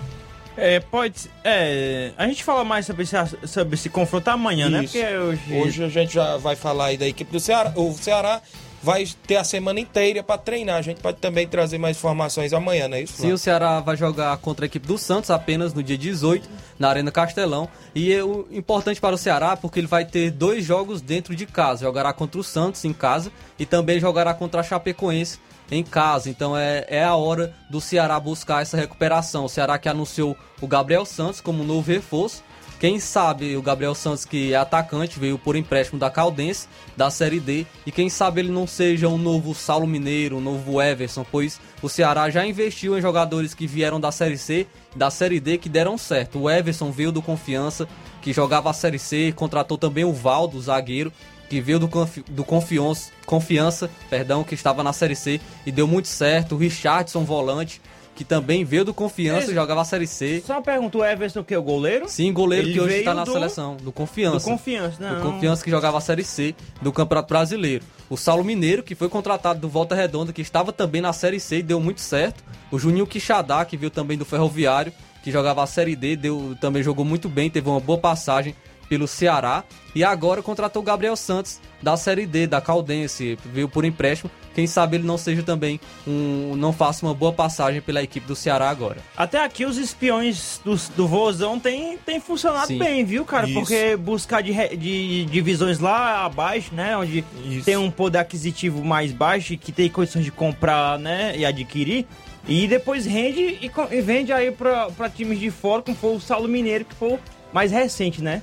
É, pode. É, a gente fala mais sobre esse, sobre esse confronto amanhã, né? Isso. Porque hoje. Hoje a gente já vai falar aí da equipe do Ceará. O Ceará vai ter a semana inteira para treinar. A gente pode também trazer mais informações amanhã, não é isso? Sim, o Ceará vai jogar contra a equipe do Santos apenas no dia 18, na Arena Castelão. E é o importante para o Ceará porque ele vai ter dois jogos dentro de casa. Jogará contra o Santos em casa e também jogará contra a Chapecoense em casa. Então é, é a hora do Ceará buscar essa recuperação. O Ceará que anunciou o Gabriel Santos como novo reforço. Quem sabe o Gabriel Santos, que é atacante, veio por empréstimo da Caldense, da Série D, e quem sabe ele não seja um novo Saulo Mineiro, um novo Everson, pois o Ceará já investiu em jogadores que vieram da Série C, da Série D, que deram certo. O Everson veio do Confiança, que jogava a Série C, contratou também o Valdo, zagueiro, que veio do, confi do confiança, confiança, perdão, que estava na Série C e deu muito certo. O Richardson, volante, que também veio do Confiança, Esse- jogava a Série C. Só uma pergunta, o Everson, que é o goleiro? Sim, goleiro Ele que hoje está na do- seleção, do Confiança. Do Confiança, não. Do Confiança que jogava a Série C do Campeonato Brasileiro. O Saulo Mineiro, que foi contratado do Volta Redonda, que estava também na Série C e deu muito certo. O Juninho Quixadá, que veio também do Ferroviário, que jogava a Série D, deu, também jogou muito bem, teve uma boa passagem pelo Ceará. E agora contratou o Gabriel Santos da Série D, da Caldense, veio por empréstimo. Quem sabe ele não seja também um. não faça uma boa passagem pela equipe do Ceará agora. Até aqui os espiões do, do Vozão tem, tem funcionado Sim. bem, viu, cara? Isso. Porque buscar de, de divisões lá abaixo, né? Onde tem um poder aquisitivo mais baixo e que tem condições de comprar, né? E adquirir. E depois rende e, e vende aí pra, pra times de fora, como foi o Saulo Mineiro, que foi o mais recente, né?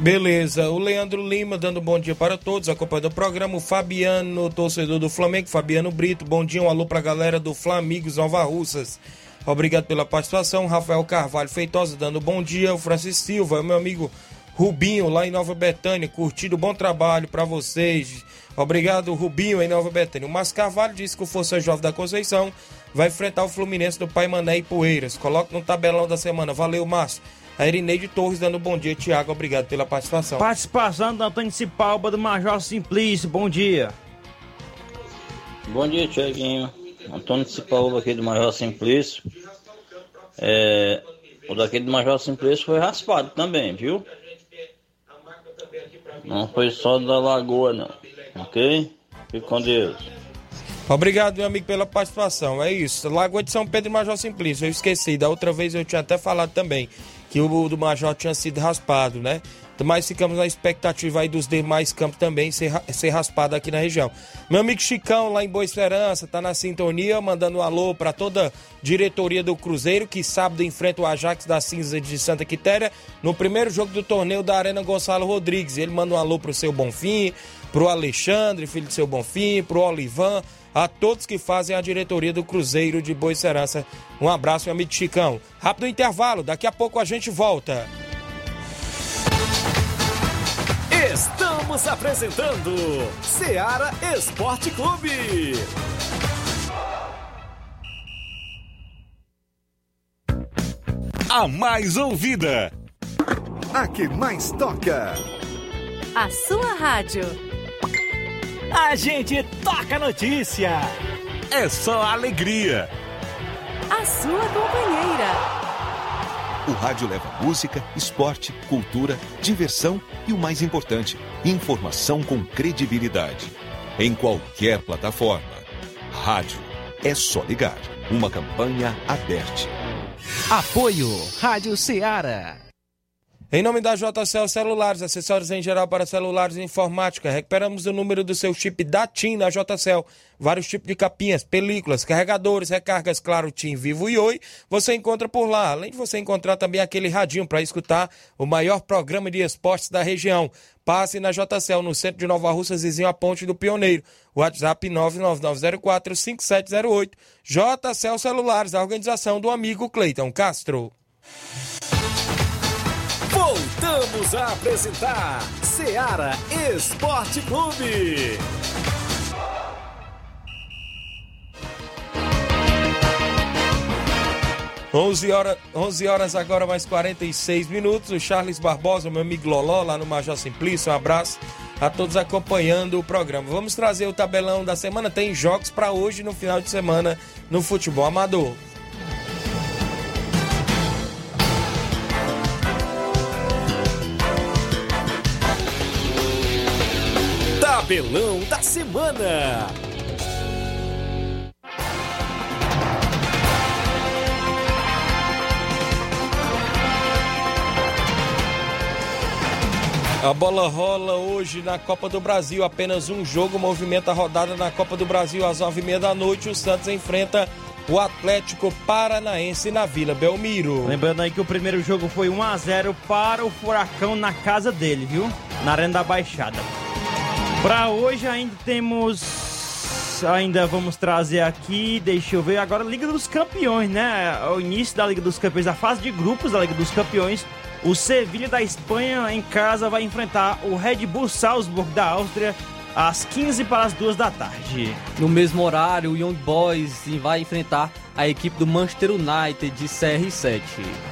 Beleza, o Leandro Lima dando bom dia para todos, acompanhando o programa, o Fabiano, torcedor do Flamengo, Fabiano Brito, bom dia, um alô pra galera do Flamigos Nova Russas. Obrigado pela participação, Rafael Carvalho Feitosa dando bom dia, o Francis Silva, meu amigo Rubinho lá em Nova Betânia, curtindo bom trabalho para vocês. Obrigado, Rubinho em Nova Betânia. O Márcio Carvalho disse que o Força Jovem da Conceição vai enfrentar o Fluminense do Pai Mané e Poeiras. Coloque no tabelão da semana. Valeu, Márcio. A Irineide Torres dando bom dia, Tiago. Obrigado pela participação. Participação do Antônio Cipalba do Major Simplício, bom dia. Bom dia, Tiaguinho. Antônio Cipaúba aqui do Major Simplício. É, o daqui do Major Simplício foi raspado também, viu? Não foi só da Lagoa, não. Ok? Fique com Deus. Obrigado, meu amigo, pela participação. É isso. Lagoa de São Pedro e Major Simplício. Eu esqueci. Da outra vez eu tinha até falado também que o do Major tinha sido raspado, né? Mas ficamos na expectativa aí dos demais campos também ser, ser raspado aqui na região. Meu amigo Chicão, lá em Boa Esperança, tá na sintonia, mandando um alô para toda a diretoria do Cruzeiro, que sábado enfrenta o Ajax da Cinza de Santa Quitéria no primeiro jogo do torneio da Arena Gonçalo Rodrigues. Ele manda um alô pro seu Bonfim, pro Alexandre, filho do seu Bonfim, pro Olivan, a todos que fazem a diretoria do Cruzeiro de Boa Serança. Um abraço, meu amigo Chicão. Rápido intervalo, daqui a pouco a gente volta. Estamos apresentando Seara Esporte Clube. A mais ouvida. A que mais toca. A sua rádio. A gente toca notícia. É só alegria. A sua companheira. O rádio leva música, esporte, cultura, diversão e o mais importante, informação com credibilidade. Em qualquer plataforma. Rádio. É só ligar. Uma campanha aberta. Apoio Rádio Ceará. Em nome da JCL Celulares, acessórios em geral para celulares e informática, recuperamos o número do seu chip da TIM na JCL. Vários tipos de capinhas, películas, carregadores, recargas, claro, TIM, Vivo e Oi, você encontra por lá. Além de você encontrar também aquele radinho para escutar o maior programa de esportes da região. Passe na JCL, no centro de Nova Russa, vizinho à Ponte do Pioneiro. WhatsApp 999045708. JCL Celulares, a organização do amigo Cleiton Castro. Voltamos a apresentar Seara Esporte Clube. 11 horas, 11 horas agora, mais 46 minutos. O Charles Barbosa, meu amigo Loló, lá no Major Simplício. Um abraço a todos acompanhando o programa. Vamos trazer o tabelão da semana. Tem jogos para hoje no final de semana no futebol amador. Tabelão da semana. A bola rola hoje na Copa do Brasil. Apenas um jogo movimenta a rodada na Copa do Brasil às nove e meia da noite. O Santos enfrenta o Atlético Paranaense na Vila Belmiro. Lembrando aí que o primeiro jogo foi 1 a 0 para o Furacão na casa dele, viu? Na Arena da Baixada. Para hoje ainda temos ainda vamos trazer aqui, deixa eu ver agora Liga dos Campeões, né? O início da Liga dos Campeões, a fase de grupos da Liga dos Campeões. O Sevilha da Espanha em casa vai enfrentar o Red Bull Salzburg da Áustria às 15 para as 2 da tarde. No mesmo horário, o Young Boys vai enfrentar a equipe do Manchester United de CR7.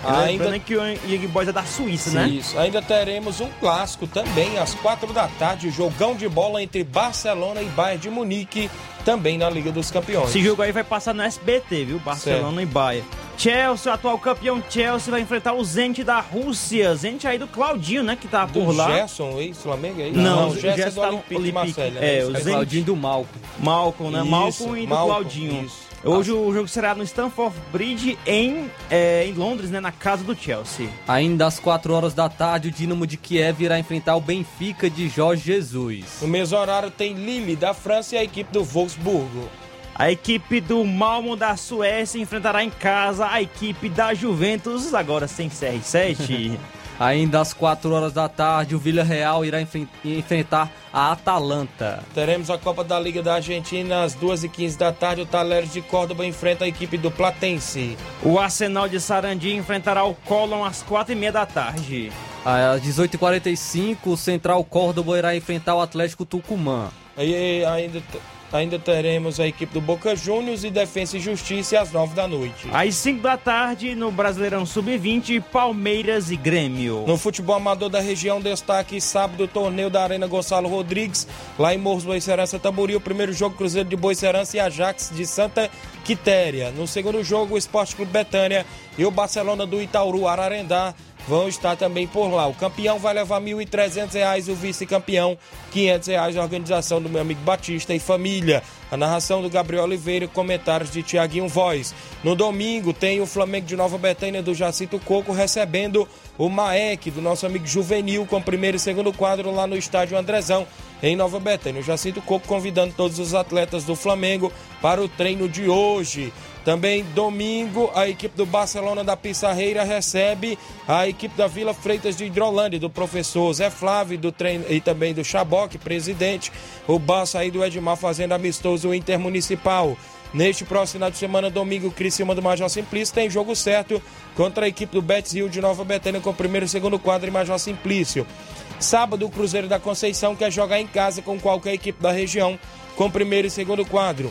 Ainda Lembrando que o Young Boys é da Suíça, né? Isso, ainda teremos um clássico também às 4 da tarde, jogão de bola entre Barcelona e Bayern de Munique, também na Liga dos Campeões. Esse jogo aí vai passar no SBT, viu? Barcelona certo. e Bayern. Chelsea, o atual campeão Chelsea, vai enfrentar o Zenit da Rússia. Zenit aí do Claudinho, né? Que tá do por lá. Gerson, ex-Flamengo? É não, não, o Gerson, Gerson é tá do Olympique, Olympique. Marcelo, É, né? o Isso, Zenit. Claudinho do Malco. Malcolm, né? Isso, Malcolm e do Malcolm, Claudinho. isso. Hoje o jogo será no Stamford Bridge em, é, em Londres, né? Na casa do Chelsea. Ainda às 4 horas da tarde, o Dinamo de Kiev irá enfrentar o Benfica de Jorge Jesus. No mesmo horário tem Lille da França e a equipe do Wolfsburgo. A equipe do Malmo da Suécia enfrentará em casa a equipe da Juventus, agora sem CR7. Ainda às 4 horas da tarde, o Villarreal irá enfren- enfrentar a Atalanta. Teremos a Copa da Liga da Argentina às 2h15 da tarde. O Talheres de Córdoba enfrenta a equipe do Platense. o Arsenal de Sarandi enfrentará o Colón às 4h30 da tarde. Às 18h45, o Central Córdoba irá enfrentar o Atlético Tucumã. E ainda, ainda teremos a equipe do Boca Juniors e Defensa e Justiça às 9 da noite. Às 5 da tarde, no Brasileirão Sub-20, Palmeiras e Grêmio. No futebol amador da região, destaque sábado o torneio da Arena Gonçalo Rodrigues, lá em Morros Boicerança Tambori, o primeiro jogo Cruzeiro de Boicerança e Ajax de Santa Quitéria. No segundo jogo, o Esporte Clube Betânia e o Barcelona do Itaúru Ararendá vão estar também por lá. O campeão vai levar R$ 1.300, o vice-campeão R$ 500 a organização do meu amigo Batista e família. A narração do Gabriel Oliveira e comentários de Tiaguinho Voz. No domingo tem o Flamengo de Nova Betânia do Jacito Coco recebendo o Maek do nosso amigo Juvenil com primeiro e segundo quadro lá no estádio Andrezão em Nova Betânia. O Jacinto Coco convidando todos os atletas do Flamengo para o treino de hoje. Também domingo, a equipe do Barcelona da Pissarreira recebe a equipe da Vila Freitas de Hidrolândia, do professor Zé Flávio do treino, e também do Chaboc, presidente. O Barça aí do Edmar fazendo amistoso intermunicipal. Neste próximo final de semana, domingo, Criciúma do Major Simplício tem jogo certo contra a equipe do Betis Rio de Nova Betânia com o primeiro e segundo quadro em Major Simplício. Sábado, o Cruzeiro da Conceição quer jogar em casa com qualquer equipe da região com primeiro e segundo quadro.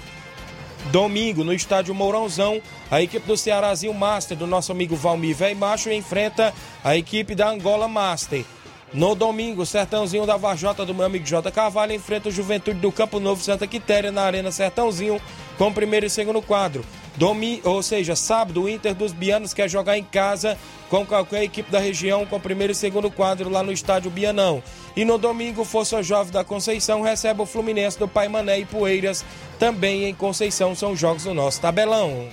Domingo, no estádio Mourãozão, a equipe do Cearazinho Master, do nosso amigo Valmir Macho, enfrenta a equipe da Angola Master. No domingo, o Sertãozinho da Varjota, do meu amigo J. Carvalho, enfrenta o Juventude do Campo Novo Santa Quitéria na Arena Sertãozinho, com primeiro e segundo quadro. Domingo, ou seja, sábado, o Inter dos Bianos quer jogar em casa com qualquer equipe da região, com o primeiro e segundo quadro lá no estádio Bianão. E no domingo, Força Jovem da Conceição recebe o Fluminense do Pai Mané e Poeiras, também em Conceição, são jogos do nosso tabelão.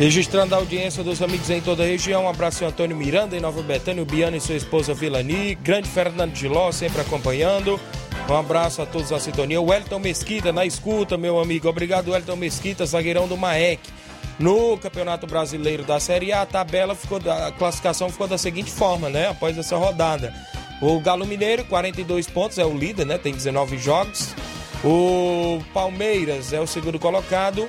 Registrando a audiência dos amigos em toda a região, um abraço ao Antônio Miranda em Nova Betânia, o Biano e sua esposa Vilani, grande Fernando Giló sempre acompanhando. Um abraço a todos da sintonia. O Elton Mesquita na escuta, meu amigo. Obrigado, Elton Mesquita, zagueirão do Maek. No Campeonato Brasileiro da Série A, a tabela ficou a classificação ficou da seguinte forma, né? Após essa rodada. O Galo Mineiro, 42 pontos, é o líder, né? Tem 19 jogos. O Palmeiras é o segundo colocado,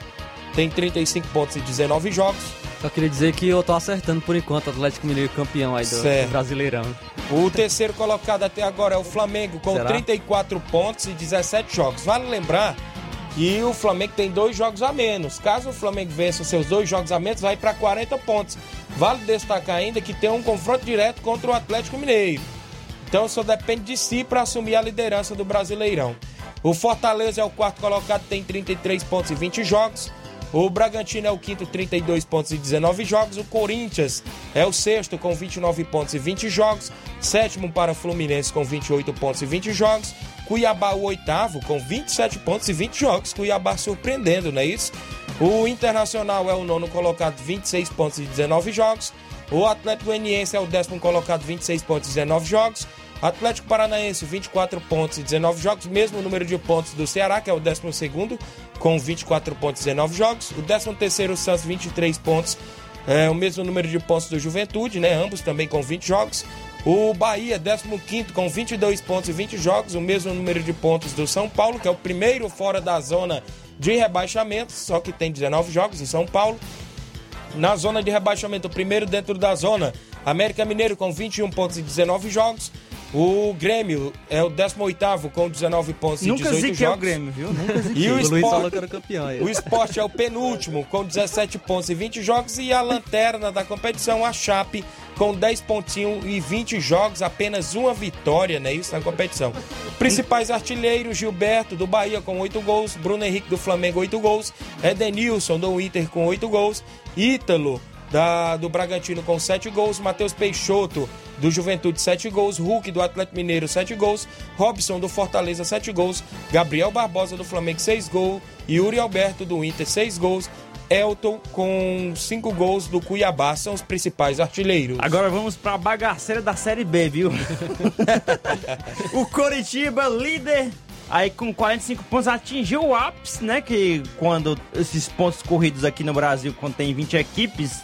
tem 35 pontos e 19 jogos. Só queria dizer que eu tô acertando por enquanto, Atlético Mineiro campeão aí do, do Brasileirão. O terceiro colocado até agora é o Flamengo, com Será? 34 pontos e 17 jogos. Vale lembrar que o Flamengo tem dois jogos a menos. Caso o Flamengo vença os seus dois jogos a menos, vai para 40 pontos. Vale destacar ainda que tem um confronto direto contra o Atlético Mineiro. Então só depende de si para assumir a liderança do Brasileirão. O Fortaleza é o quarto colocado, tem 33 pontos e 20 jogos. O Bragantino é o quinto, 32 pontos e 19 jogos. O Corinthians é o sexto, com 29 pontos e 20 jogos. Sétimo para o Fluminense, com 28 pontos e 20 jogos. Cuiabá, o oitavo, com 27 pontos e 20 jogos. Cuiabá surpreendendo, não é isso? O Internacional é o nono colocado, 26 pontos e 19 jogos. O Atlético Goianiense é o décimo colocado, 26 pontos e 19 jogos. Atlético Paranaense, 24 pontos e 19 jogos, mesmo número de pontos do Ceará, que é o 12 com 24 pontos e 19 jogos. O 13 o Santos, 23 pontos, é o mesmo número de pontos do Juventude, né? Ambos também com 20 jogos. O Bahia, 15 com 22 pontos e 20 jogos, o mesmo número de pontos do São Paulo, que é o primeiro fora da zona de rebaixamento, só que tem 19 jogos em São Paulo. Na zona de rebaixamento, o primeiro dentro da zona, América Mineiro com 21 pontos e 19 jogos. O Grêmio é o 18 com 19 pontos Nunca e 18 ziquei jogos. o Grêmio, viu? Nunca ziquei. E o O Luiz Sport, falou que era campeão aí. o Sport é o penúltimo com 17 pontos e 20 jogos e a lanterna da competição, a Chape, com 10 pontinhos e 20 jogos, apenas uma vitória, né? Isso na competição. Principais artilheiros, Gilberto do Bahia com 8 gols, Bruno Henrique do Flamengo 8 gols, Edenilson do Inter com 8 gols, Ítalo da, do Bragantino com 7 gols, Matheus Peixoto do Juventude 7 gols, Hulk do Atlético Mineiro 7 gols, Robson do Fortaleza 7 gols, Gabriel Barbosa do Flamengo 6 gols, Yuri Alberto do Inter 6 gols, Elton com 5 gols do Cuiabá, são os principais artilheiros. Agora vamos pra bagaceira da Série B, viu? o Coritiba, líder, aí com 45 pontos, atingiu o ápice, né? Que quando esses pontos corridos aqui no Brasil, quando tem 20 equipes,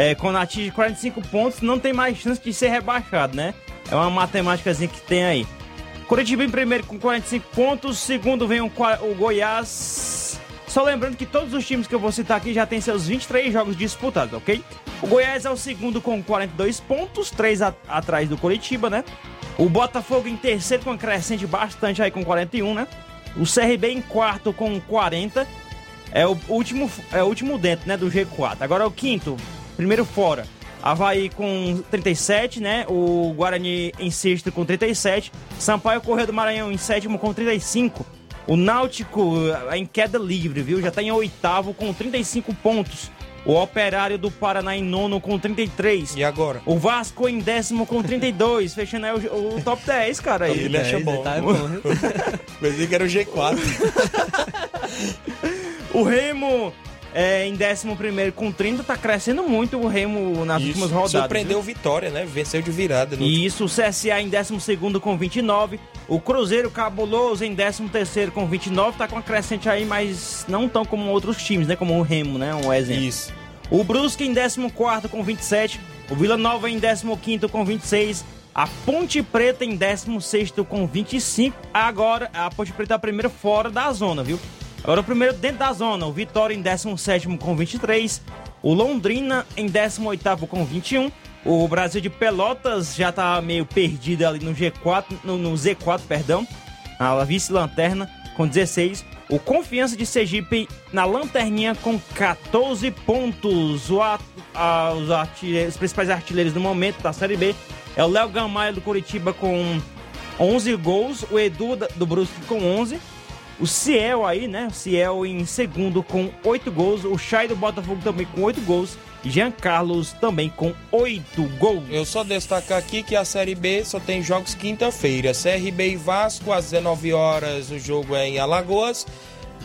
é, quando atinge 45 pontos, não tem mais chance de ser rebaixado, né? É uma matemáticazinha que tem aí. Coritiba em primeiro com 45 pontos, segundo vem o, o Goiás. Só lembrando que todos os times que eu vou citar aqui já têm seus 23 jogos disputados, ok? O Goiás é o segundo com 42 pontos, 3 a- atrás do Coritiba, né? O Botafogo em terceiro com crescente bastante aí com 41, né? O CRB em quarto com 40. É o último, é o último dentro, né, do G4. Agora é o quinto, primeiro fora. Havaí com 37, né? O Guarani em sexto com 37. Sampaio Correio do Maranhão em sétimo com 35. O Náutico eh, em queda livre, viu? Já tá em oitavo com 35 pontos. O Operário do Paraná em nono com 33. E agora? O Vasco em décimo com 32. Fechando aí o, o top 10, cara. Aí. Ele acha bom. Tá bom, viu? Pensei que era o G4. O Remo é, em 11 com 30, tá crescendo muito o Remo nas Isso, últimas rodadas. Surpreendeu viu? Vitória, né? Venceu de virada. No isso, o CSA em 12 com 29. O Cruzeiro Cabuloso em 13 com 29. Tá com a crescente aí, mas não tão como outros times, né? Como o Remo, né? Um exemplo. Isso. O Brusque em 14 com 27. O Vila Nova em 15 com 26. A Ponte Preta em 16 com 25. Agora, a Ponte Preta é a primeira fora da zona, viu? Agora o primeiro dentro da zona. O Vitória em 17 com 23. O Londrina em 18 com 21. O Brasil de Pelotas já tá meio perdido ali no G4, no, no Z4, perdão. A vice-lanterna com 16. O Confiança de Sergipe na lanterninha com 14 pontos. O a- a- os, os principais artilheiros do momento da Série B é o Léo Gamalho do Curitiba com 11 gols. O Edu do Brusque com 11. O Ciel aí, né? O Ciel em segundo com 8 gols. O Chay do Botafogo também com 8 gols. E Jean Carlos também com 8 gols. Eu só destacar aqui que a Série B só tem jogos quinta-feira. CRB e Vasco, às 19 horas, o jogo é em Alagoas.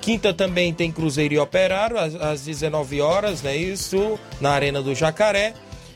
Quinta também tem Cruzeiro e Operário, às, às 19 horas, né? Isso, na Arena do Jacaré.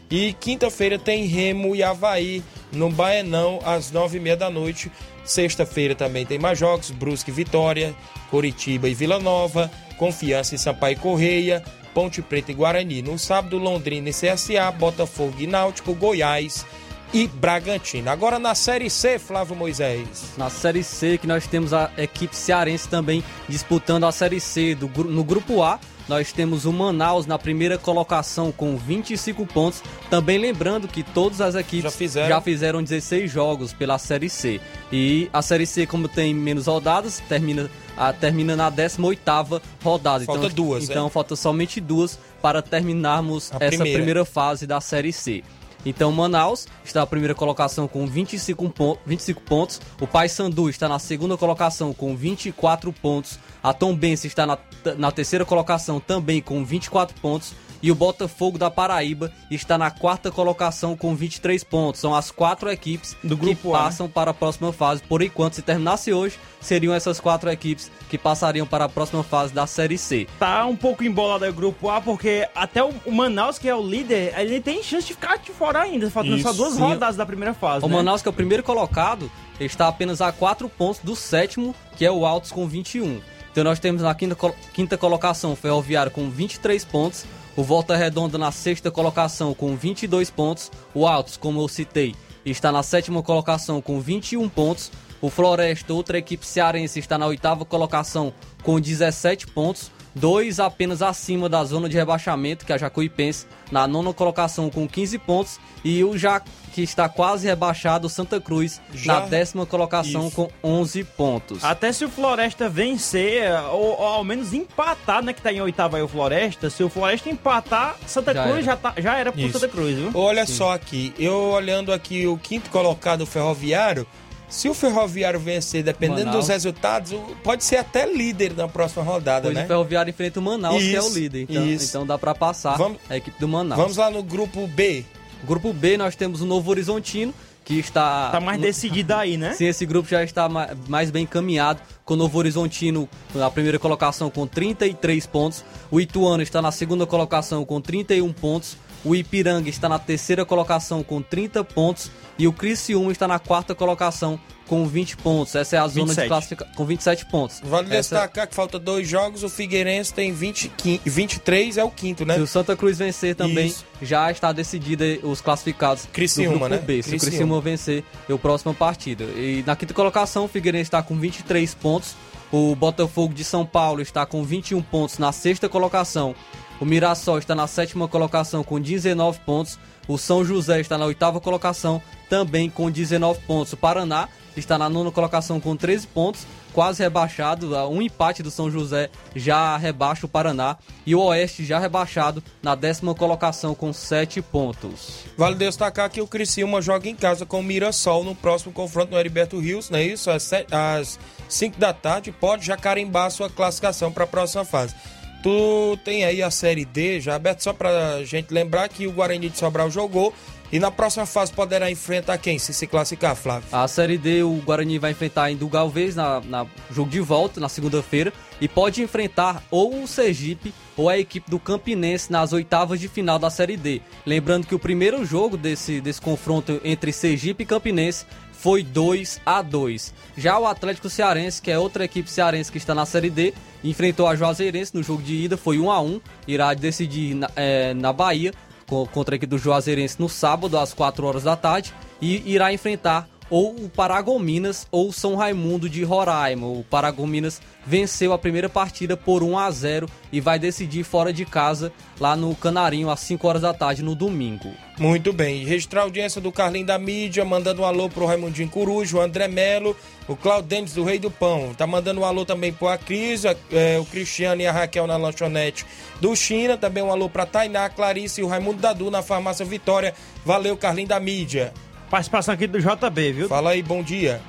E quinta-feira tem Remo e Havaí no Baenão, às 9h30 da noite. Sexta-feira também tem mais jogos: Brusque Vitória, Coritiba e Vila Nova, Confiança e Sampaio Correia, Ponte Preta e Guarani. No sábado, Londrina e CSA, Botafogo e Náutico, Goiás e Bragantino. Agora na Série C, Flávio Moisés. Na Série C, que nós temos a equipe cearense também disputando a Série C do, no Grupo A. nós temos o Manaus na primeira colocação com 25 pontos. Também lembrando que todas as equipes Já fizeram. já fizeram 16 jogos pela Série C. E a Série C, como tem menos rodadas, termina, a, termina na 18ª rodada. Falta então, duas, Então é? falta somente duas para terminarmos A essa primeira. primeira fase da Série C. Então Manaus está na primeira colocação com 25, pon- 25 pontos. O Paysandu está na segunda colocação com 24 pontos. A Tombense está na, na terceira colocação também com 24 pontos. E o Botafogo da Paraíba está na quarta colocação com 23 pontos. São as quatro equipes Do que grupo A, né? passam para a próxima fase. Por enquanto, se terminasse hoje, seriam essas quatro equipes que passariam para a próxima fase da Série C. Tá um pouco embolado o grupo A, porque até o Manaus, que é o líder, ele tem chance de ficar de fora ainda. Faltando só Isso. duas Sim. rodadas da primeira fase. O né? Manaus, que é o primeiro colocado, está apenas a 4 pontos do sétimo, que é o Altos com 21. Então nós temos na quinta, quinta colocação o Ferroviário com 23 pontos, o Volta Redonda na sexta colocação com 22 pontos, o Altos, como eu citei, está na sétima colocação com 21 pontos, o Floresta, outra equipe cearense, está na oitava colocação com 17 pontos, dois apenas acima da zona de rebaixamento, que é a Jacuipense, na nona colocação com 15 pontos, e o já que está quase rebaixado, o Santa Cruz, Já- na décima colocação Isso. com 11 pontos. Até se o Floresta vencer, ou, ou ao menos empatar, né? Que tá em oitava aí o Floresta. Se o Floresta empatar, Santa Já Cruz era. já, tá, já era pro Isso. Santa Cruz, viu? Olha só aqui, eu olhando aqui o quinto colocado, o Ferroviário, se o Ferroviário vencer, dependendo Manaus. dos resultados, pode ser até líder na próxima rodada, Pois né? o Ferroviário enfrenta o Manaus, que é o Isso, líder. Então, isso. então dá pra passar Vamos- a equipe do Manaus. Vamos lá no grupo B. Grupo B, nós temos o Novo Horizontino, que está... Tá mais decidido aí, né? Sim, esse grupo já está ma- mais bem encaminhado, com o Novo Horizontino na primeira colocação com 33 pontos, o Ituano está na segunda colocação com 31 pontos, o Ipiranga está na terceira colocação com 30 pontos e o Criciúma está na quarta colocação com 20 pontos. Essa é a zona 27. de classificação com 27 pontos. Vale Essa- destacar que falta dois jogos, o Figueirense tem 20, quin- 23, é o quinto, né? Se o Santa Cruz vencer também, Isso. já está decidida os classificados Criciúma, do grupo né? B. Se o Criciúma. Criciúma vencer, é o próximo partida. E na quinta colocação, o Figueirense está com 23 pontos. O Botafogo de São Paulo está com 21 pontos na sexta colocação. O Mirassol está na sétima colocação com 19 pontos. O São José está na oitava colocação, também com 19 pontos. O Paraná está na nona colocação com 13 pontos, quase rebaixado. Um empate do São José já rebaixa o Paraná. E o Oeste já rebaixado na décima colocação com 7 pontos. Vale destacar que o Criciúma joga em casa com o Mirassol no próximo confronto no Heriberto Rios, não é isso? Às 5 da tarde, pode já carimbar sua classificação para a próxima fase. Tu tem aí a Série D já aberto só pra gente lembrar que o Guarani de Sobral jogou e na próxima fase poderá enfrentar quem se se classificar, Flávio? A Série D, o Guarani vai enfrentar em do Galvez na, na jogo de volta, na segunda-feira, e pode enfrentar ou o Sergipe ou a equipe do Campinense nas oitavas de final da Série D. Lembrando que o primeiro jogo desse, desse confronto entre Sergipe e Campinense foi 2 a 2 Já o Atlético Cearense, que é outra equipe cearense que está na Série D, enfrentou a Juazeirense no jogo de ida, foi 1 a 1 irá decidir na, eh, na Bahia co- contra a equipe do Juazeirense no sábado às 4 horas da tarde e irá enfrentar ou o Paragominas ou São Raimundo de Roraima. O Paragominas venceu a primeira partida por 1 a 0 e vai decidir fora de casa lá no Canarinho às 5 horas da tarde no domingo. Muito bem. Registrar a audiência do Carlinho da Mídia, mandando um alô pro Raimundinho Coruja, o André Melo, o Claudentes do Rei do Pão. Tá mandando um alô também pro Acris, é, o Cristiano e a Raquel na lanchonete do China. Também um alô pra Tainá, Clarice e o Raimundo Dadu na farmácia Vitória. Valeu, Carlinho da Mídia. Participação aqui do JB, viu? Fala aí, bom dia.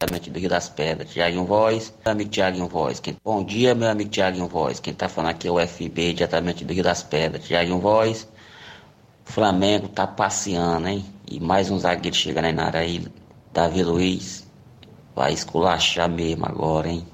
diretamente do Rio das Pedras, Tiaguinho Voz, meu amigo Tiaguinho Voz. Quem... Bom dia, meu amigo Tiaguinho Voz. Quem tá falando aqui é o FB, diretamente do Rio das Pedras, Tiaguinho Voz. Flamengo tá passeando, hein? E mais um zagueiro chegando aí na área aí, Davi Luiz. Vai esculachar mesmo agora, hein?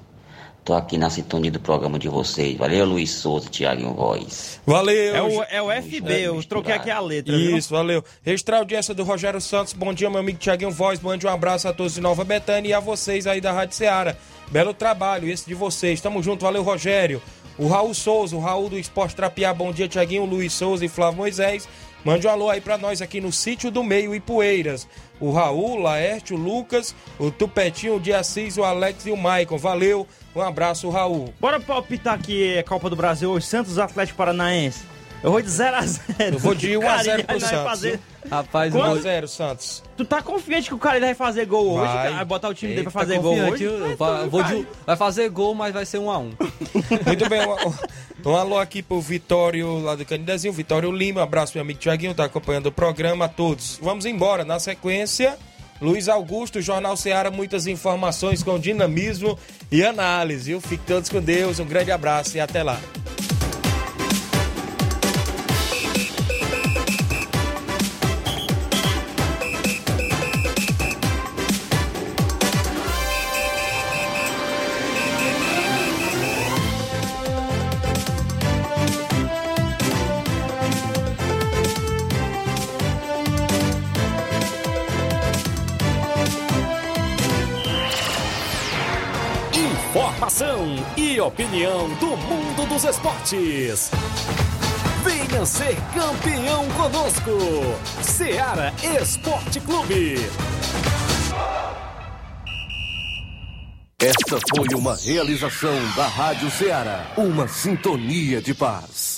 Tô aqui na sintonia do programa de vocês. Valeu, Luiz Souza, Tiaguinho Voz. Valeu. É o, é o FB, eu troquei aqui a letra. viu? Isso, valeu. Registrar a audiência do Rogério Santos. Bom dia, meu amigo Tiaguinho Voz. Mande um abraço a todos de Nova Betânia e a vocês aí da Rádio Ceará. Belo trabalho esse de vocês. Tamo junto, valeu, Rogério. O Raul Souza, o Raul do Esporte Trapiá. Bom dia, Tiaguinho, Luiz Souza e Flávio Moisés. Mande um alô aí pra nós aqui no Sítio do Meio e Poeiras. O Raul, o Laércio, o Lucas, o Tupetinho, o de Assis, o Alex e o Maicon. Valeu, um abraço, Raul. Bora palpitar aqui Copa do Brasil hoje, Santos Atlético Paranaense. Eu vou de 0x0. Eu vou de 1x0 pro Santos. Fazer... Rapaz, 1x0 Santos. Tu tá confiante que o cara vai fazer gol hoje? Vai. Vai botar o time dele pra Tá fazer gol confiante, hoje? eu- vai, vou de- vai fazer gol, mas vai ser um a um. Muito bem, um, um alô aqui pro Vitório lá do Canidezinho, Vitório Lima, abraço meu amigo Tiaguinho, tá acompanhando o programa, a todos. Vamos embora, na sequência, Luiz Augusto, Jornal Ceará, muitas informações com dinamismo e análise, viu? Fique todos com Deus, um grande abraço e até lá. Opinião do mundo dos esportes. Venha ser campeão conosco. Seara Esporte Clube. Esta foi uma realização da Rádio Ceará, uma sintonia de paz.